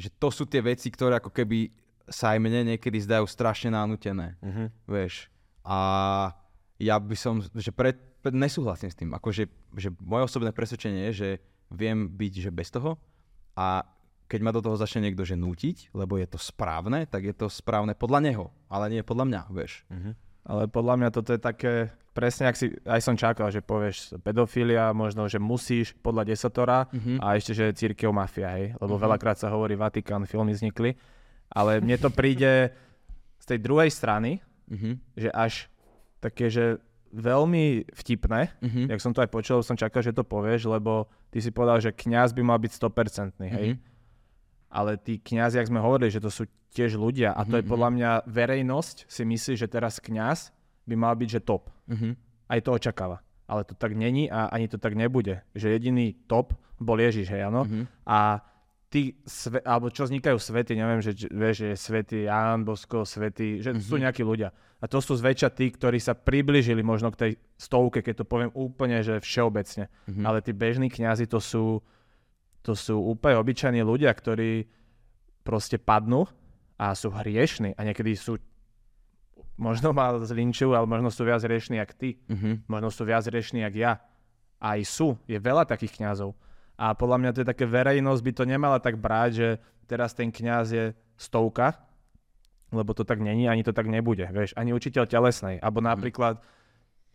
že to sú tie veci, ktoré ako keby sa aj mne niekedy zdajú strašne nanútené uh-huh. vieš. A ja by som, že pred, pred, nesúhlasím s tým. Akože, že moje osobné presvedčenie je, že viem byť že bez toho a keď ma do toho začne niekto že nútiť, lebo je to správne, tak je to správne podľa neho, ale nie podľa mňa, vieš. Uh-huh. Ale podľa mňa toto je také, presne ak si, aj som čakal, že povieš pedofília, možno, že musíš podľa desatora Mhm. a ešte, že církev mafia, hej? Lebo Mhm. veľakrát sa hovorí Vatikán, filmy vznikli. Ale mne to príde z tej druhej strany, Mhm. že až také, že veľmi vtipné, Mhm. jak som to aj počul, som čakal, že to povieš, lebo ty si povedal, že kňaz by mal byť 100%, hej? Mhm. Ale tí kňazi, jak sme hovorili, že to sú tiež ľudia a to je Mhm, podľa mňa verejnosť si myslí, že teraz kňaz by mal byť, že top. Mhm. Aj to očakáva. Ale to tak není a ani to tak nebude. Že jediný top bol Ježiš, hej, áno? Mhm. A tí, sve, alebo čo vznikajú svety, neviem, že, vieš, že je svetý Ján Bosko, svetý, že sú Mhm. nejakí ľudia. A to sú zväčša tí, ktorí sa približili možno k tej stovke, keď to poviem úplne, že všeobecne. Mhm. Ale tí bežní kňazi to sú, to sú úplne obyčajní ľudia, ktorí proste padnú a sú hriešní a niekedy sú možno ma zlinčujú, ale možno sú viac hriešní jak ty. Mhm. Možno sú viac hriešní jak ja. Aj sú. Je veľa takých kňazov. A podľa mňa to je také verejnosť by to nemala tak brať, že teraz ten kňaz je stovka, lebo to tak není, ani to tak nebude, vieš, ani učiteľ telesnej. Alebo Mhm. napríklad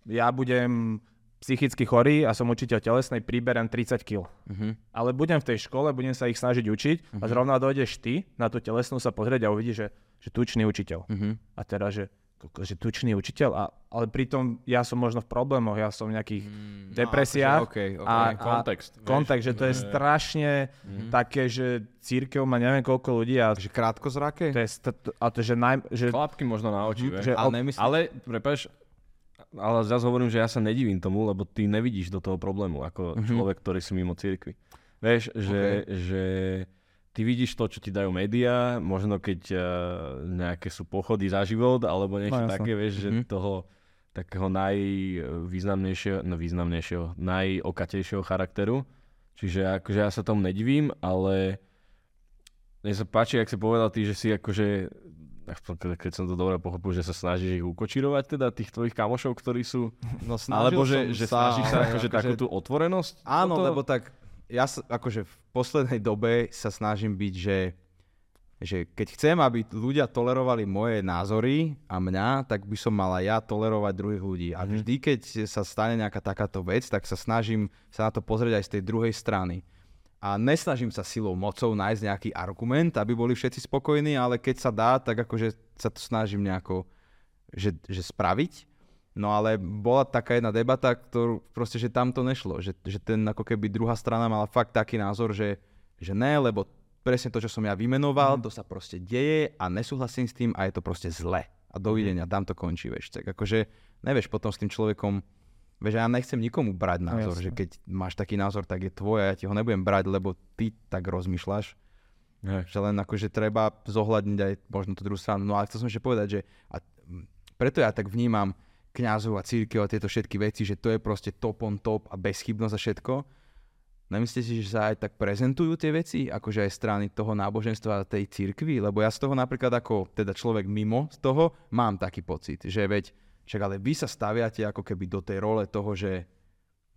ja budem psychicky chorý a som učiteľ telesnej, priberám 30 kg. Mhm. Ale budem v tej škole, budem sa ich snažiť učiť a zrovna dojdeš ty na tú telesnú sa pozrieť a uvidíš, že, že tučný učiteľ. Mhm. A teraz, že, že tučný učiteľ, a, ale pritom ja som možno v problémoch, ja som v nejakých Mm, depresiách. No, okay, okay. A- kontext. vieš. Kontext, že to je Eh, strašne také, že církev má neviem koľko ľudí a Takže krátko zrake? to je, st- a to, že, naj, že Klapky možno na oči, Mhm, že- ale nemyslím... Ale, prepáč, ale zase hovorím, že ja sa nedivím tomu, lebo ty nevidíš do toho problému ako Mhm. človek, ktorý si mimo cirkvi. Vieš, že, že ty vidíš to, čo ti dajú médiá, možno keď uh, nejaké sú pochody za život, alebo niečo No, také, vieš, že Mhm. toho takého najvýznamnejšieho, no významnejšieho, najokatejšieho charakteru. Čiže akože ja sa tomu nedivím, ale mne sa páči, ak si povedal ty, že si akože aspoň keď- som to dobre pochopil, že sa snažíš ich ukočirovať, teda tých tvojich kamošov, ktorí sú... No, Alebo že, že sa, snažíš sa ale akože takú tú otvorenosť? Áno, toto? lebo tak ja sa, akože v poslednej dobe sa snažím byť, že, že keď chcem, aby ľudia tolerovali moje názory a mňa, tak by som mala ja tolerovať druhých ľudí. A vždy, keď sa stane nejaká takáto vec, tak sa snažím sa na to pozrieť aj z tej druhej strany. A nesnažím sa silou, mocou nájsť nejaký argument, aby boli všetci spokojní, ale keď sa dá, tak akože sa to snažím nejako že, že spraviť. No ale bola taká jedna debata, ktorú proste, že tam to nešlo. Že, že ten ako keby druhá strana mala fakt taký názor, že, že ne, lebo presne to, čo som ja vymenoval, mm. to sa proste deje a nesúhlasím s tým a je to proste zle. A dovidenia, tam to končí, vieš. Tak akože nevieš potom s tým človekom, vieš, ja nechcem nikomu brať názor, jasné. že keď máš taký názor, tak je tvoj a ja ti ho nebudem brať, lebo ty tak rozmýšľaš. Hej. Že len akože treba zohľadniť aj možno tú druhú stranu. No ale chcel som ešte povedať, že a preto ja tak vnímam kňazov a církev a tieto všetky veci, že to je proste top on top a bezchybnosť a všetko. Nemyslíte si, že sa aj tak prezentujú tie veci, akože aj strany toho náboženstva a tej církvy? Lebo ja z toho napríklad ako teda človek mimo z toho mám taký pocit, že veď, však ale vy sa staviate ako keby do tej role toho, že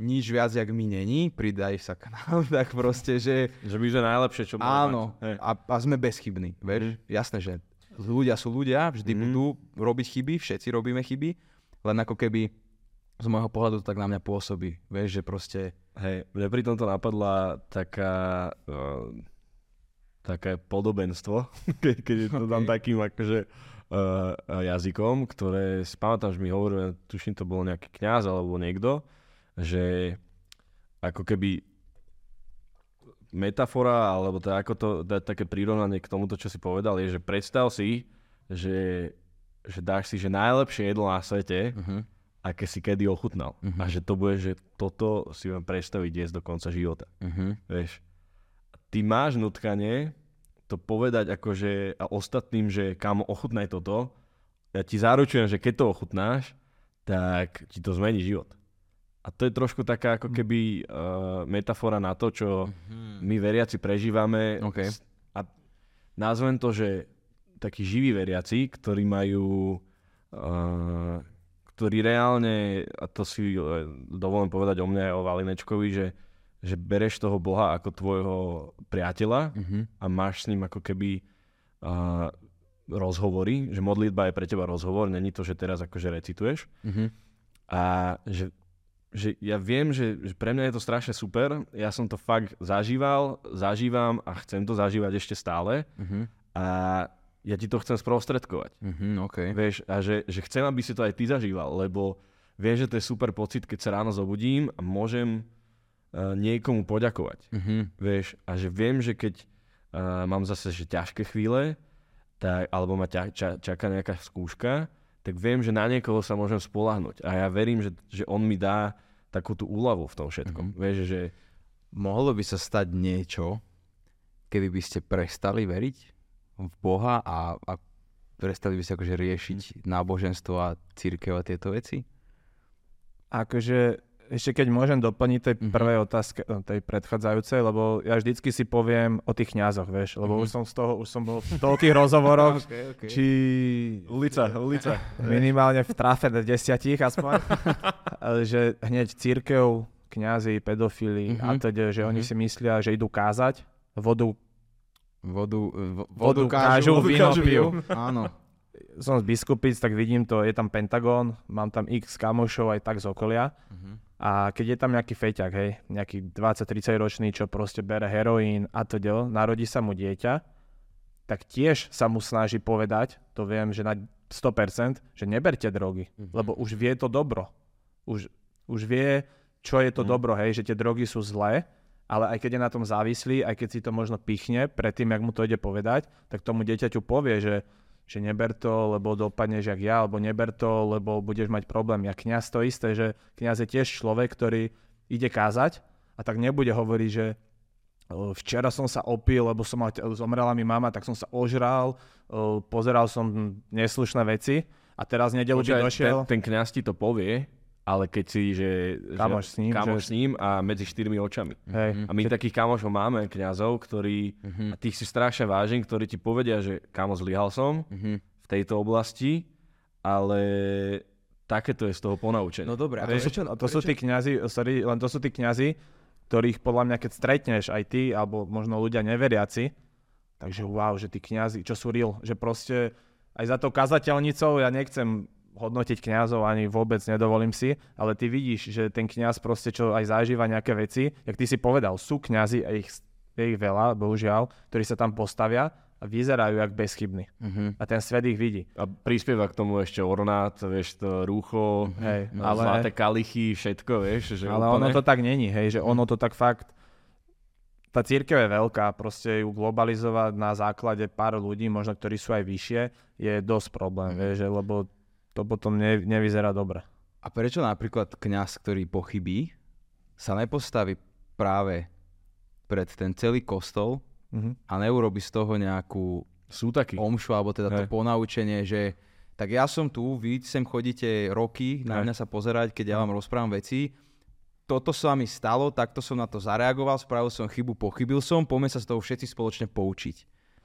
nič viac jak my není, pridaj sa k nám, tak proste, že Že by sme najlepšie, čo môžeme Áno, mať. A, a sme bezchybní, vieš? Jasné, že ľudia sú ľudia, vždy Mhm. budú robiť chyby, všetci robíme chyby, len ako keby z môjho pohľadu to tak na mňa pôsobí, vieš, že proste... Hej, mne pri tomto napadla taká, uh, také podobenstvo, keď, keď to dám Ok. takým akože uh, jazykom, ktoré si pamätám, že mi hovoril, tuším to bol nejaký kňaz alebo niekto, že ako keby metafora, alebo to, ako to dať také prirovnanie k tomuto, čo si povedal, je, že predstav si, že, že dáš si že najlepšie jedlo na svete, Uh-huh. aké si kedy ochutnal. Mhm. A že to bude, že toto si vám predstaviť jesť do konca života. Uh-huh. Vieš. Ty máš nutkanie to povedať akože a ostatným, že kam ochutnaj toto. Ja ti zaručujem, že keď to ochutnáš, tak ti to zmení život. A to je trošku taká ako keby uh, metafora na to, čo my veriaci prežívame. OK. S- A nazvem to, že takí živí veriaci, ktorí majú, uh, ktorí reálne, a to si uh, dovolím povedať o mne aj o Valinečkovi, že, že bereš toho Boha ako tvojho priateľa Uh-huh. a máš s ním ako keby uh, rozhovory, že modlitba je pre teba rozhovor, není to, že teraz akože recituješ. Uh-huh. A že, že ja viem, že, že pre mňa je to strašne super, ja som to fakt zažíval, zažívam a chcem to zažívať ešte stále Uh-huh. a ja ti to chcem sprostredkovať. Uh-huh. OK. Vieš, a že, že chcem, aby si to aj ty zažíval, lebo viem, že to je super pocit, keď sa ráno zobudím a môžem uh, niekomu poďakovať. Uh-huh. Vieš, a že viem, že keď uh, mám zase že ťažké chvíle, tak, alebo ma ťa, ča, čaká nejaká skúška, tak viem, že na niekoho sa môžem spolahnuť. A ja verím, že, že on mi dá takú tú úľavu v tom všetkom. Mm-hmm. Vieš, že Mohlo by sa stať niečo, keby by ste prestali veriť v Boha a, a prestali by ste akože riešiť náboženstvo a církev a tieto veci? Akože ešte keď môžem doplniť tej Mhm. prvej otázke, eh, tej predchádzajúcej, lebo ja vždycky si poviem o tých kňazoch, vieš, lebo Mhm. už som z toho, už som bol v toľkých rozhovoroch, okay, okay. či ulica, ulica. minimálne v trafe desiatich aspoň, že hneď církev, kňazi, pedofili Mhm. a teda, že oni Mhm. si myslia, že idú kázať, vodu, Vodu, vo- vodu vodu kážu, vodu víno kážu, pijú. Áno. Som z Biskupic, tak vidím to, je tam Pentagon, mám tam x kamošov aj tak z okolia Mhm. a keď je tam nejaký feťak, hej, nejaký 20-30 ročný, čo proste bere heroín a teda, narodí sa mu dieťa, tak tiež sa mu snaží povedať, to viem, že na 100%, že neberte drogy, Mhm. lebo už vie to dobro. Už, už vie, čo je to Mhm. dobro, hej, že tie drogy sú zlé, ale aj keď je na tom závislý, aj keď si to možno pichne predtým, jak mu to ide povedať, tak tomu dieťaťu povie, že, že neber to, lebo dopadneš jak ja, alebo neber to, lebo budeš mať problém. Ja kňaz to isté, že kňaz je tiež človek, ktorý ide kázať a tak nebude hovoriť, že včera som sa opil, lebo som mal, zomrela mi mama, tak som sa ožral, pozeral som neslušné veci a teraz nedelu by došiel. ten, ten kňaz ti to povie, ale keď si, že, Kamoš že, s ním, kamoš že- s ním a medzi štyrmi očami. Hej, A my takých kamošov máme, kňazov, ktorí, Mhm. a tých si strašne vážim, ktorí ti povedia, že kamo zlyhal som Mhm. v tejto oblasti, ale takéto je z toho ponaučenie. No dobre, A to, sú, prečo, a to sú tí kňazi, sorry, len to sú tí kňazi, ktorých podľa mňa, keď stretneš aj ty, alebo možno ľudia neveriaci, takže wow, že tí kňazi, čo sú real, že proste aj za tou kazateľnicou ja nechcem hodnotiť kňazov, ani vôbec nedovolím si, ale ty vidíš, že ten kňaz proste, čo aj zažíva nejaké veci, jak ty si povedal, sú kňazi a ich, je ich veľa, bohužiaľ, ktorí sa tam postavia a vyzerajú jak bezchybní. Mhm. A ten svet ich vidí. A prispieva k tomu ešte ornát, vieš, to rúcho, Hej, no, ale- zlaté kalichy, všetko, vieš, že Ale úplne... ono to tak není, hej, že ono to tak fakt... Tá církev je veľká, proste ju globalizovať na základe pár ľudí, možno ktorí sú aj vyššie, je dosť problém, vieš, že, lebo to potom ne, nevyzerá dobre. A prečo napríklad kňaz, ktorý pochybí, sa nepostaví práve pred ten celý kostol Mhm. a neurobi z toho nejakú Sú takí. omšu, alebo teda to Hej. ponaučenie, že tak ja som tu, vy sem chodíte roky na Hej. mňa sa pozerať, keď ja vám rozprávam veci, toto sa mi stalo, takto som na to zareagoval, spravil som chybu, pochybil som, poďme sa z toho všetci spoločne poučiť.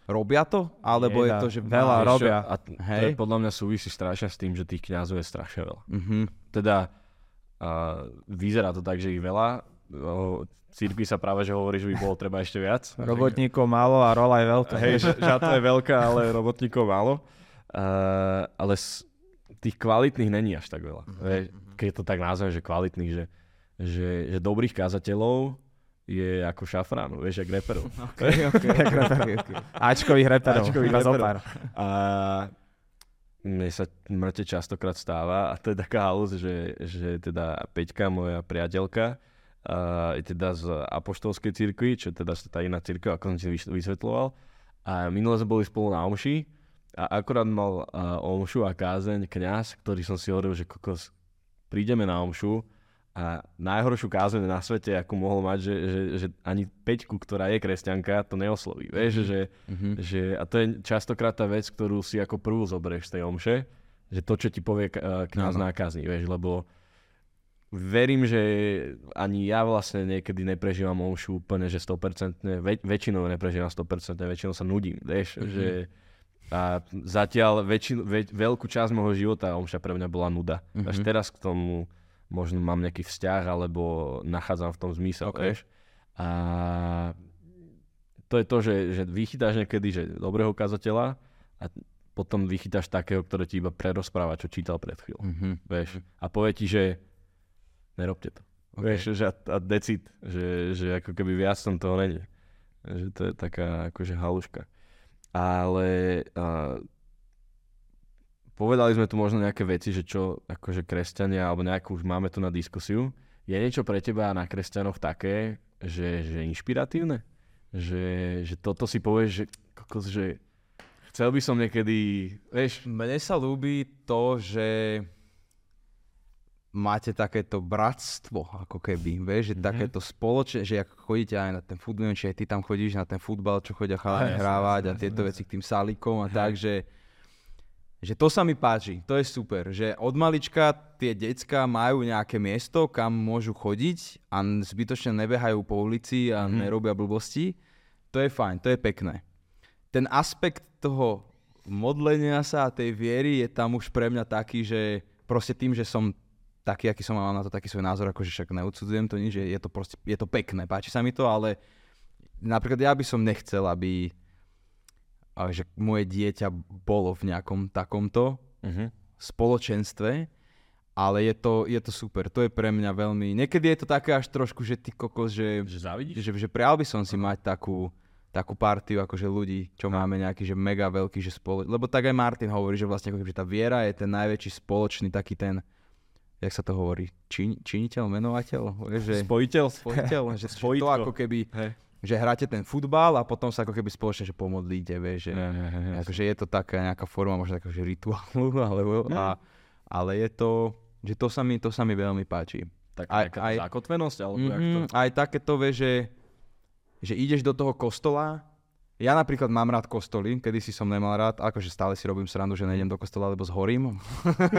Robia to? Alebo je Jeda, to, že... veľa Máš- Vieš čo, robia. A to Hej. je podľa mňa súvisí strašne s tým, že tých kňazov je strašne veľa. Mhm. Teda a vyzerá to tak, že ich veľa. O, církvi sa práve, že hovorí, že by bolo treba ešte viac. Robotníkov málo a rola je veľká. Hej, žatva je veľká, ale robotníkov málo. Uh, ale s, tých kvalitných není až tak veľa. Vieš, keď to tak nazvem, že kvalitných, že, že, že dobrých kázateľov je ako šafrán, vieš, jak reperov. Okay, okay, okay, okay. Ačkových reperov, Ačkových reperov. A mne sa mŕte častokrát stáva a to je taká halus, že, že teda Peťka, moja priateľka, a je teda z apoštolskej cirkvi, čo je teda tá iná cirkev, ako som si vys- vysvetloval. A minule sme boli spolu na omši a akorát mal a, omšu a kázeň kňaz, ktorý som si hovoril, že kokos, prídeme na omšu a najhoršiu kázeň na svete, ako mohol mať, že, že, že ani Peťku, ktorá je kresťanka, to neosloví. Vieš, že, Mhm. že, a to je častokrát tá vec, ktorú si ako prvú zoberieš z tej omše, že to, čo ti povie kňaz Áno. na kazni, vieš, lebo verím, že ani ja vlastne niekedy neprežívam omšu úplne, že 100%, väč- väčšinou neprežívam 100%, väčšinou sa nudím, vieš, Mhm. že a zatiaľ väčšinu, väč, veľkú časť môjho života omša pre mňa bola nuda. Až Mhm. teraz k tomu možno mám nejaký vzťah, alebo nachádzam v tom zmysel, Ok. vieš. A to je to, že, že vychytáš niekedy že dobrého kazateľa a potom vychytáš takého, ktorý ti iba prerozpráva, čo čítal pred chvíľou. Mhm. Vieš. A povie ti, že nerobte to. Ok. Vieš, že a, a decid, že, že ako keby viac tam toho není. Že to je taká akože haluška. Ale a, povedali sme tu možno nejaké veci, že čo akože kresťania, alebo nejakú už máme tu na diskusiu. Je niečo pre teba na kresťanoch také, že, že inšpiratívne? Že, že toto si povieš, že, kokos, že chcel by som niekedy, vieš, Mne sa ľúbi to, že máte takéto bratstvo, ako keby, vieš, že Mhm. takéto spoločné, že ak chodíte aj na ten futbal, či aj ty tam chodíš na ten futbal, čo chodia chalani hrávať a tieto veci k tým sálikom a tak, že že to sa mi páči, to je super, že od malička tie decka majú nejaké miesto, kam môžu chodiť a zbytočne nebehajú po ulici a Mhm. nerobia blbosti. To je fajn, to je pekné. Ten aspekt toho modlenia sa a tej viery je tam už pre mňa taký, že proste tým, že som taký, aký som mal na to taký svoj názor, akože však neudsudzujem to nič, že je to proste, je to pekné, páči sa mi to, ale napríklad ja by som nechcel, aby a že moje dieťa bolo v nejakom takomto Uh-huh. spoločenstve, ale je to, je to super. To je pre mňa veľmi... Niekedy je to také až trošku, že ty kokos, že, Že závidíš? že, že prijal by som si mať takú, takú partiu akože ľudí, čo máme nejaký, že mega veľký, že spolo... Lebo tak aj Martin hovorí, že vlastne že tá viera je ten najväčší spoločný taký ten, jak sa to hovorí, Čin, činiteľ, menovateľ? Že... Spojiteľ? Spojiteľ, že, že to ako keby, Hej. Že hráte ten futbal a potom sa ako keby spoločne že pomodlíte, vieš, že, hej, hej, hej. akože je to taká nejaká forma možno takého že rituálu, alebo, a, ale je to, že to sa mi, to sa mi veľmi páči. Tak Aj- aj- zákotvenosť? Alebo jak to? Mm, aj takéto, vieš, že, že ideš do toho kostola, ja napríklad mám rád kostoly, kedy si som nemal rád, akože stále si robím srandu, že nejdem do kostola, lebo zhorím.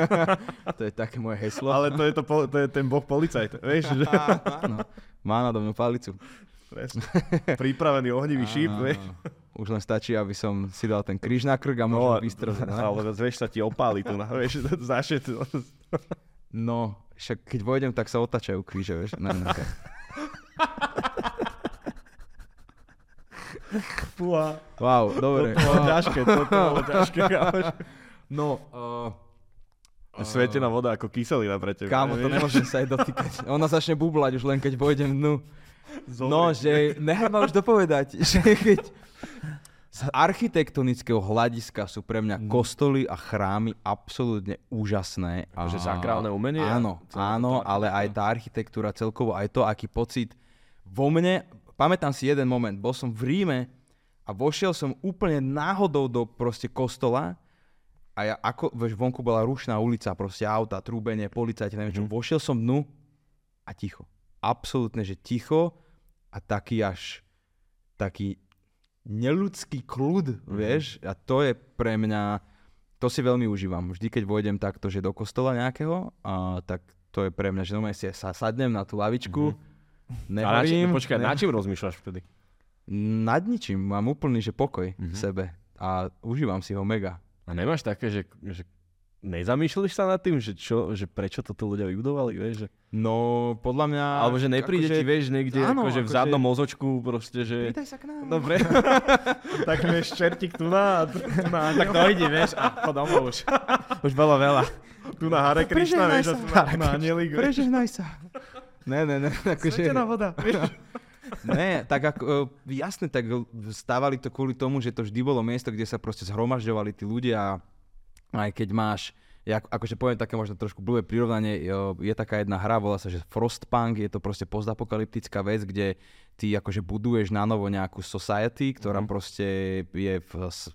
to je také moje heslo. Ale to je, to, to je ten boh policajt, vieš, že Áno, má nado mnou palicu. Presne. pripravený ohnivý šíp, vieš. Už len stačí, aby som si dal ten kríž na krk a No, môžem vystreliť. ne? ale vieš, sa ti opáli tu, na, vieš, začne to. No, však keď vojdem, tak sa otačajú kríže, vieš. Ne. Fúha, Wow, dobre. to bolo ťažké, to, bolo ťažké, kámoš. No, uh, Svetená voda ako kyselina pre teba. kámo, to nemôžem sa aj dotýkať. Ona začne bublať už len keď vojdem dnu. No, že nechám ma už dopovedať, že keď z architektonického hľadiska sú pre mňa kostoly a chrámy absolútne úžasné. A... Že sakrálne umenie? Áno, áno, ale aj tá architektúra celkovo, aj to, aký pocit vo mne, pamätám si jeden moment, bol som v Ríme a vošiel som úplne náhodou do proste kostola a ja ako, vieš, vonku bola rušná ulica, proste auta, trúbenie, policajti, neviem čo, vošiel som dnu a ticho. Absolútne, že ticho a taký až taký neludský kľud, vieš, a to je pre mňa, to si veľmi užívam. Vždy, keď vojdem takto, že do kostola nejakého, a, tak to je pre mňa, že normálne si sa sadnem na tú lavičku, čím, nehovorím, počkaj, ne- na čím rozmýšľaš vtedy? nad ničím, mám úplný, že pokoj v sebe a užívam si ho mega. A nemáš také, že, že nezamýšľaš sa nad tým, že, čo, že prečo toto ľudia vybudovali, vieš? Že, No, podľa mňa... alebo že nepríde akože- ti, vieš, niekde Áno, akože v akože- zadnom mozočku proste, že... Pýtaj sa k nám. Dobre. Tak vieš, čertík tu na, tu, na, Tak to ide, vieš, a po domov už. Už bolo veľa. tu na Hare Krishna, vieš, a tu na, na Anielik. Prežehnaj sa. Ne, ne, ne, akože... Svetená voda, vieš. Ne, tak ako, e, jasne, tak stávali to kvôli tomu, že to vždy bolo miesto, kde sa proste zhromažďovali tí ľudia a aj keď máš, ja akože poviem také možno trošku blbé prirovnanie, je, taká jedna hra, volá sa, že Frostpunk, je to proste postapokalyptická vec, kde ty akože buduješ na novo nejakú society, ktorá proste je v,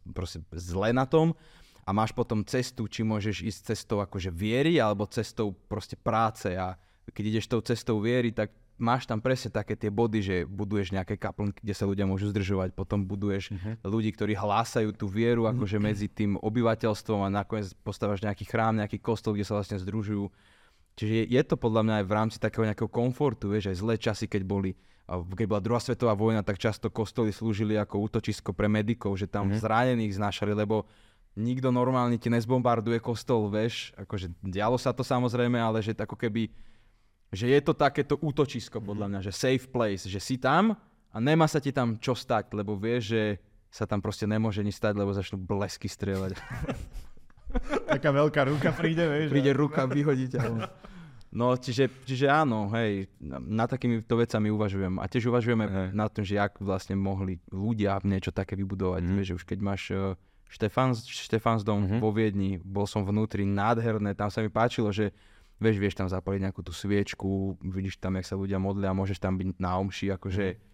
proste zle na tom a máš potom cestu, či môžeš ísť cestou akože viery alebo cestou proste práce a keď ideš tou cestou viery, tak máš tam presne také tie body, že buduješ nejaké kaplnky, kde sa ľudia môžu zdržovať, potom buduješ ľudí, ktorí hlásajú tú vieru akože medzi tým obyvateľstvom a nakoniec postaváš nejaký chrám, nejaký kostol, kde sa vlastne združujú. Čiže je, je to podľa mňa aj v rámci takého nejakého komfortu, vieš, aj zlé časy, keď boli keď bola druhá svetová vojna, tak často kostoly slúžili ako útočisko pre medikov, že tam zranených znášali, lebo nikto normálne ti nezbombarduje kostol, vieš, akože dialo sa to samozrejme, ale že ako keby že je to takéto útočisko podľa mňa, že safe place, že si tam a nemá sa ti tam čo stať, lebo vieš, že sa tam proste nemôže nič stať, lebo začnú blesky strieľať. Taká veľká ruka príde, vieš. Príde ruka vyhodiť. Ale... No, čiže, čiže áno, hej, na takýmito vecami uvažujem. A tiež uvažujeme Hej. na tom, že jak vlastne mohli ľudia niečo také vybudovať. Mhm. Vieš, že už keď máš uh, Štefans, Štefansdom Mhm. vo Viedni, bol som vnútri nádherné, tam sa mi páčilo, že vieš, vieš tam zapaliť nejakú tú sviečku, vidíš tam, jak sa ľudia modlia, môžeš tam byť na omši, akože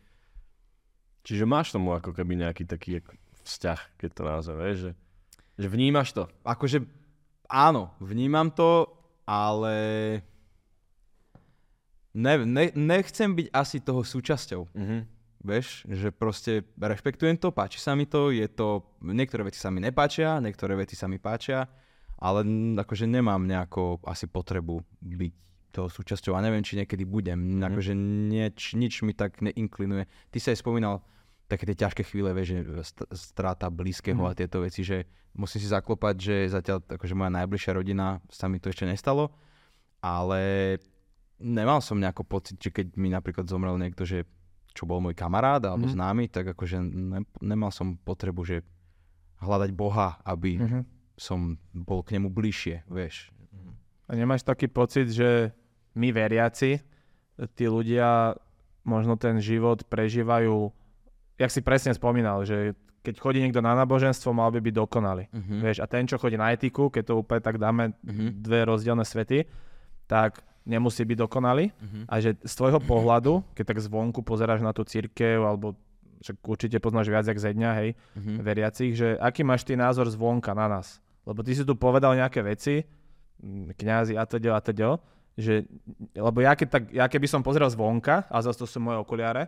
Čiže máš tomu ako keby nejaký taký vzťah, keď to vieš, že, že vnímaš to. akože áno, vnímam to, ale ne, ne, nechcem byť asi toho súčasťou. Mhm. Vieš, že proste rešpektujem to, páči sa mi to, je to, niektoré veci sa mi nepáčia, niektoré veci sa mi páčia, ale akože nemám nejako asi potrebu byť toho súčasťou a neviem, či niekedy budem. Mm. Akože nieč, nič mi tak neinklinuje. Ty sa aj spomínal také tie ťažké chvíle, vieš, že st- strata blízkeho a tieto veci, že musím si zaklopať, že zatiaľ akože moja najbližšia rodina sa mi to ešte nestalo, ale nemal som nejako pocit, že keď mi napríklad zomrel niekto, že čo bol môj kamarát alebo mm. známy, tak akože ne, nemal som potrebu, že hľadať Boha, aby mm. Som bol k nemu bližšie, vieš. A nemáš taký pocit, že my veriaci, tí ľudia možno ten život prežívajú, jak si presne spomínal, že keď chodí niekto na náboženstvo, mal by byť dokonalý. Mm. Vieš, a ten, čo chodí na etiku, keď to úplne tak dáme Mhm. dve rozdielne svety, tak nemusí byť dokonalý. Mhm. A že z tvojho pohľadu, keď tak zvonku pozeráš na tú církev, alebo však určite poznáš viac jak ze dňa, hej, Mhm. veriacich, že aký máš ty názor zvonka na nás? Lebo ty si tu povedal nejaké veci, kňazi a teda a teda, že, lebo ja, keď tak, ja keby som pozrel zvonka, a zase to sú moje okuliare,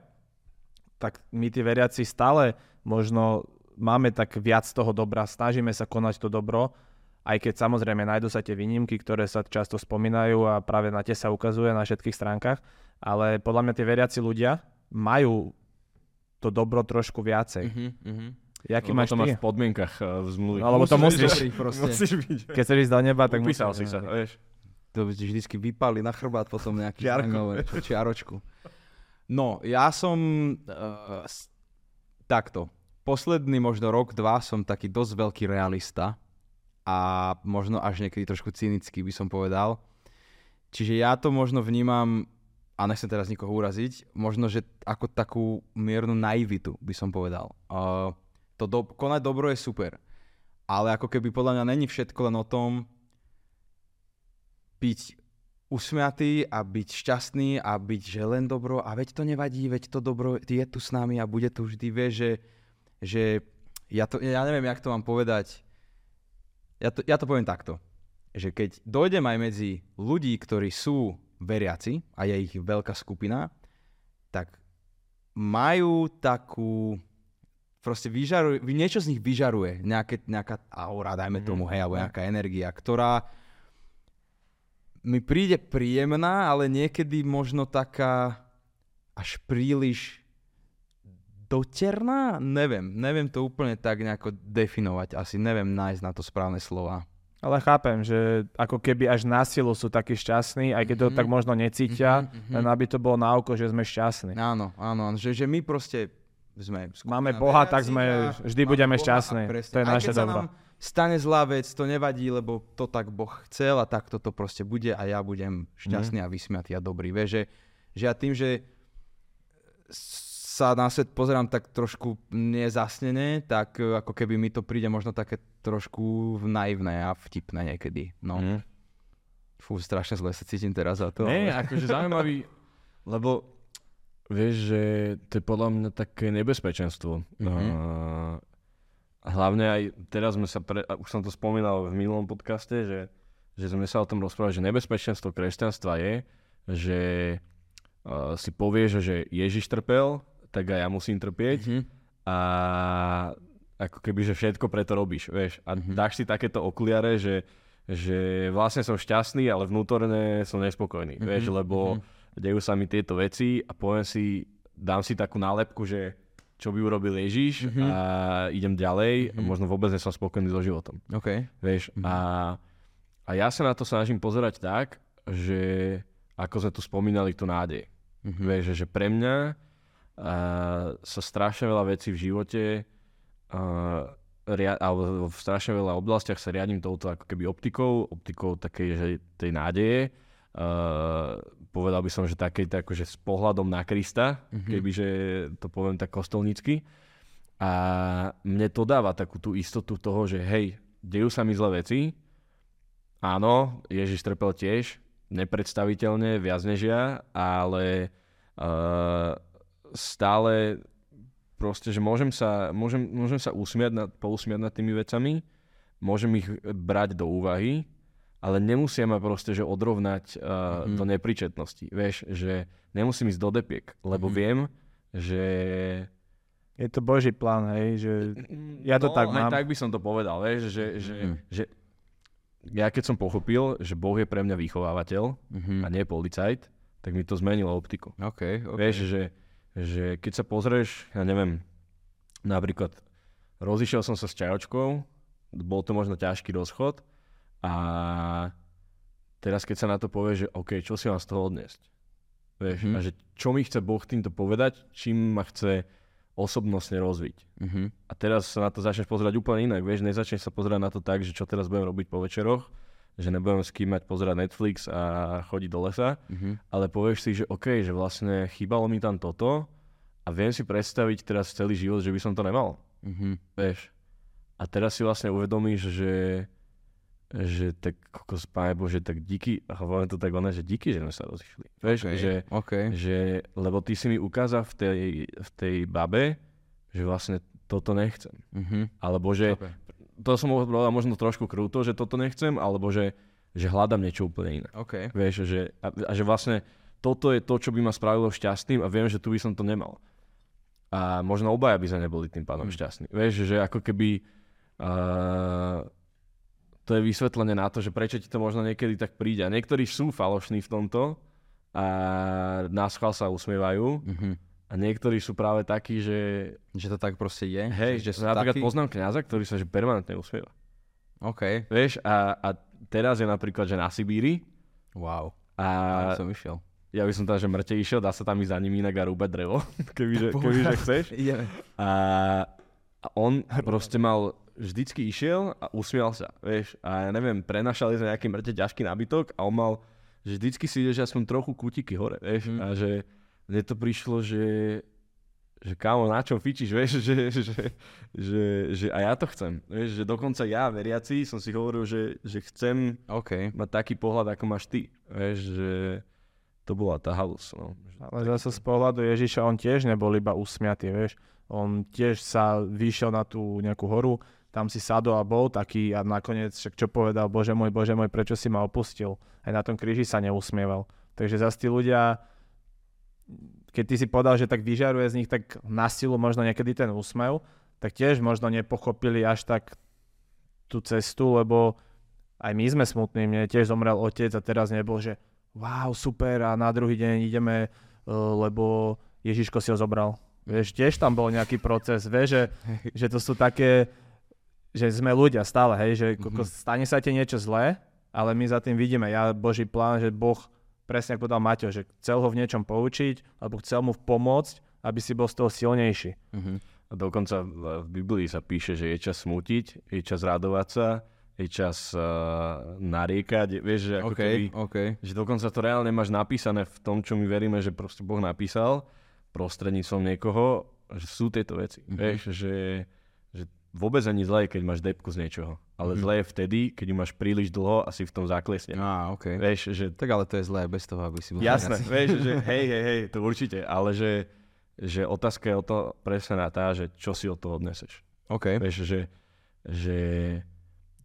tak my tí veriaci stále možno máme tak viac toho dobra, snažíme sa konať to dobro, aj keď samozrejme nájdú sa tie výnimky, ktoré sa často spomínajú a práve na tie sa ukazuje na všetkých stránkach, ale podľa mňa tie veriaci ľudia majú to dobro trošku viacej. Mhm. Mhm. Jaký máš to máš v podmienkach eh, v zmluvi. No, lebo to musíš. proste. Musíš byť. Keď chceš ísť do neba, tak Upísal musíš- si sa, vieš. To by ti vždycky vypali na chrbát potom nejaký Čiarku. hangover, čiaročku. No, ja som uh, takto. Posledný možno rok, dva som taký dosť veľký realista a možno až niekedy trošku cynický by som povedal. Čiže ja to možno vnímam, a nechcem teraz nikoho uraziť, možno, že ako takú miernu naivitu by som povedal. Uh, to do, konať dobro je super, ale ako keby podľa mňa není všetko len o tom, byť usmiatý a byť šťastný a byť, že len dobro. A veď to nevadí, veď to dobro je tu s nami a bude tu vždy, vieš, že, že ja, to, ja neviem, jak to mám povedať. Ja to, ja to poviem takto, že keď dojdem aj medzi ľudí, ktorí sú veriaci a je ich veľká skupina, tak majú takú proste vyžaruje, niečo z nich vyžaruje, nejaké, nejaká aura, dajme tomu, hej, alebo nejaká energia, ktorá mi príde príjemná, ale niekedy možno taká až príliš doterná? Neviem, neviem to úplne tak nejako definovať, asi neviem nájsť na to správne slova. Ale chápem, že ako keby až na silu sú takí šťastní, aj keď to Mhm. tak možno necítia, Mhm, mhm. len aby to bolo na oko, že sme šťastní. Áno, áno, že, že my proste sme Máme Boha, tak sme vždy budeme Boha šťastní. To je naše dobro. stane zlá vec, to nevadí, lebo to tak Boh chcel a tak toto proste bude a ja budem šťastný Mhm. a vysmiatý a dobrý. Vieš, že, že ja tým, že sa na svet pozerám tak trošku nezasnené, tak e, ako keby mi to príde možno také trošku naivné a vtipné niekedy. No. Mhm. Fú, strašne zle sa cítim teraz za to. Nie, ale- akože zaujímavý, lebo vieš, že to je podľa mňa také nebezpečenstvo. Mhm. Uh, hlavne aj teraz sme sa, pre, už som to spomínal v minulom podcaste, že, že sme sa o tom rozprávali, že nebezpečenstvo kresťanstva je, že uh, si povieš, že Ježiš trpel, tak aj ja musím trpieť Mhm. a ako keby, že všetko preto robíš, vieš. A Mhm. dáš si takéto okuliare, že, že vlastne som šťastný, ale vnútorne som nespokojný, Mhm, vieš, lebo mhm. Dejú sa mi tieto veci a poviem si, dám si takú nálepku, že čo by urobil Ježiš Mhm. a idem ďalej, Mhm. možno vôbec som spokojný so životom, OK. vieš. Mhm. A, a ja sa na to snažím pozerať tak, že ako sme tu spomínali tú nádej. Mhm. Vieš, že, že pre mňa a, sa strašne veľa vecí v živote a, ria, alebo v strašne veľa oblastiach sa riadím touto ako keby optikou, optikou takej, že tej nádeje. A, povedal by som, že takej akože s pohľadom na Krista, Mhm. kebyže to poviem tak kostolnícky. A mne to dáva takú tú istotu toho, že hej, dejú sa mi zlé veci, áno, Ježiš trpel tiež, nepredstaviteľne, viac než ja, ale uh, stále proste, že môžem sa, môžem, môžem sa usmiať nad, pousmiať nad tými vecami, môžem ich brať do úvahy, ale nemusia ma proste, že odrovnať uh, Mhm. do nepríčetnosti. Vieš, že nemusím ísť do depiek, lebo Mhm. viem, že... Je to Boží plán, hej, že Ja to no, tak aj mám. tak by som to povedal, vieš, že, že, Mhm. že ja keď som pochopil, že Boh je pre mňa vychovávateľ Mhm. a nie policajt, tak mi to zmenilo optiku. OK, OK. Vieš, že, že keď sa pozrieš, ja neviem, napríklad rozišiel som sa s čajočkou, bol to možno ťažký rozchod a teraz keď sa na to povie, že OK, čo si mám z toho odniesť? Vieš, Mhm. a že čo mi chce Boh týmto povedať, čím ma chce osobnostne rozviť. Mhm. A teraz sa na to začneš pozerať úplne inak, vieš, nezačneš sa pozerať na to tak, že čo teraz budem robiť po večeroch, že nebudem s kým mať pozerať Netflix a chodiť do lesa, Mhm. ale povieš si, že OK, že vlastne chýbalo mi tam toto a viem si predstaviť teraz celý život, že by som to nemal, Mhm. vieš. A teraz si vlastne uvedomíš, že že tak kokos, páne Bože, tak díky, a hovorím to tak ona, že díky, že sme sa rozišli. Vieš, OK, že, OK. že, lebo ty si mi ukázal v tej, v tej babe, že vlastne toto nechcem. Mhm. Alebo že, Chápem. to som mohol povedať možno trošku krúto, že toto nechcem, alebo že, že hľadám niečo úplne iné. OK. Vieš, že, a, a že vlastne toto je to, čo by ma spravilo šťastným a viem, že tu by som to nemal. A možno obaja by sme neboli tým pádom Mm. šťastní. Vieš, že ako keby uh, to je vysvetlenie na to, že prečo ti to možno niekedy tak príde. A niektorí sú falošní v tomto a nás chval sa usmievajú Mhm. a niektorí sú práve takí, že Že to tak proste je? hej, že že napríklad poznám kňaza, ktorý sa že permanentne usmieva. OK. Vieš, a, a teraz je napríklad, že na Sibíri Wow. a A som išiel. ja by som tam, že mŕte išiel, dá sa tam ísť za ním inak a rúbať drevo, kebyže, kebyže chceš. Ideme. A, a on proste mal, vždycky išiel a usmial sa, vieš. A ja neviem, prenašali sme nejaký mŕte ťažký nábytok a on mal, že vždycky si ide, že aspoň trochu kútiky hore, vieš. Mhm. A že mne to prišlo, že že kámo, na čom fičíš, vieš, že, že, že, že a ja to chcem. Vieš, že dokonca ja, veriaci, som si hovoril, že, že chcem OK. mať taký pohľad, ako máš ty. Vieš, že to bola tá halus. No. Ale zase z pohľadu Ježiša on tiež nebol iba usmiatý, vieš. On tiež sa vyšiel na tú nejakú horu, tam si sadol a bol taký a nakoniec však čo povedal, Bože môj, Bože môj, prečo si ma opustil? Aj na tom kríži sa neusmieval. Takže zase tí ľudia, keď ty si povedal, že tak vyžaruje z nich tak na silu možno niekedy ten úsmev, tak tiež možno nepochopili až tak tú cestu, lebo aj my sme smutní, mne tiež zomrel otec a teraz nebol, že wow, super a na druhý deň ideme, uh, lebo Ježiško si ho zobral. Vieš, tiež tam bol nejaký proces, vieš, že, že to sú také, že sme ľudia stále, hej, že mm-hmm. stane sa ti niečo zlé, ale my za tým vidíme, ja Boží plán, že Boh, presne ako povedal Maťo, že chcel ho v niečom poučiť, alebo chcel mu pomôcť, aby si bol z toho silnejší. Mhm. A dokonca v Biblii sa píše, že je čas smútiť, je čas radovať sa, je čas uh, nariekať, vieš, že ako OK, keby, OK. že dokonca to reálne máš napísané v tom, čo my veríme, že proste Boh napísal prostredníctvom niekoho, že sú tieto veci, Mhm. vieš, že vôbec ani zlé, je, keď máš depku z niečoho, ale Mhm. zlé je vtedy, keď ju máš príliš dlho a si v tom záklesne. Á, OK. Vieš, že Tak ale to je zlé bez toho, aby si bol... Jasné, vieš, že hej, hej, hej, to určite, ale že, že otázka je o to presne na tá, že čo si od toho odneseš. OK. Vieš, že, že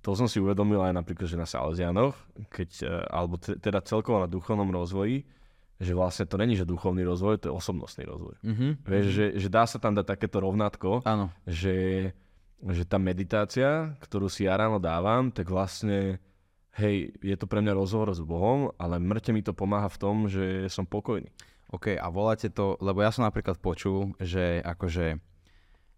to som si uvedomil aj napríklad, že na Salesianoch, keď, eh, alebo te, teda celkovo na duchovnom rozvoji, že vlastne to není, že duchovný rozvoj, to je osobnostný rozvoj. Mhm. Vieš, že, že dá sa tam dať takéto rovnátko, Áno. že, že tá meditácia, ktorú si ja ráno dávam, tak vlastne, hej, je to pre mňa rozhovor s Bohom, ale mŕte mi to pomáha v tom, že som pokojný. OK, a voláte to, lebo ja som napríklad počul, že akože,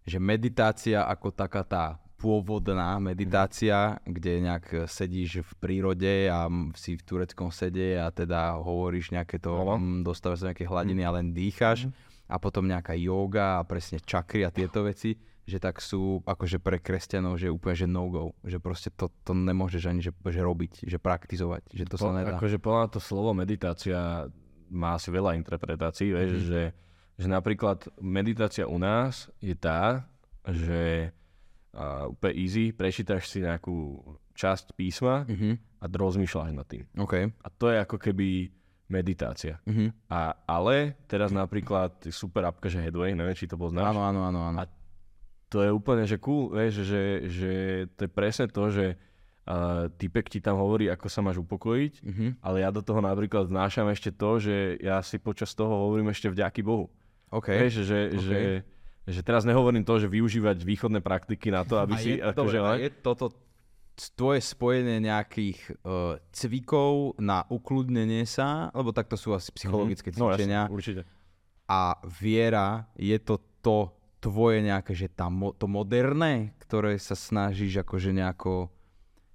že meditácia ako taká tá pôvodná meditácia, kde nejak sedíš v prírode a si v tureckom sede a teda hovoríš nejaké to, dostávaš sa nejaké hladiny a len dýchaš a potom nejaká yoga a presne čakry a tieto veci, že tak sú akože pre kresťanov, že úplne že no-go, že proste to, to nemôžeš ani že, že robiť, že praktizovať, že to sa Po, nedá. akože podľa to slovo meditácia má asi veľa interpretácií, vieš, Mhm. že, že napríklad meditácia u nás je tá, že uh, úplne easy, prečítaš si nejakú časť písma Mhm. a rozmýšľaš nad tým. OK. A to je ako keby meditácia. Mhm. A, ale teraz napríklad super apka, že Headway, neviem, či to poznáš. Áno, áno, áno, áno. A to je úplne, že cool, vieš, že, že to je presne to, že uh, typek ti tam hovorí, ako sa máš upokojiť, Mhm. ale ja do toho napríklad vnášam ešte to, že ja si počas toho hovorím ešte vďaky Bohu. OK. Vieš, že, OK. že, že teraz nehovorím to, že využívať východné praktiky na to, aby a si... je, akože, dobre, len- je toto tvoje spojenie nejakých uh, cvikov na ukludnenie sa, lebo takto sú asi psychologické Mhm. No, cvičenia jasne, určite. a viera, je to to tvoje nejaké, že tá, mo- to moderné, ktoré sa snažíš akože nejako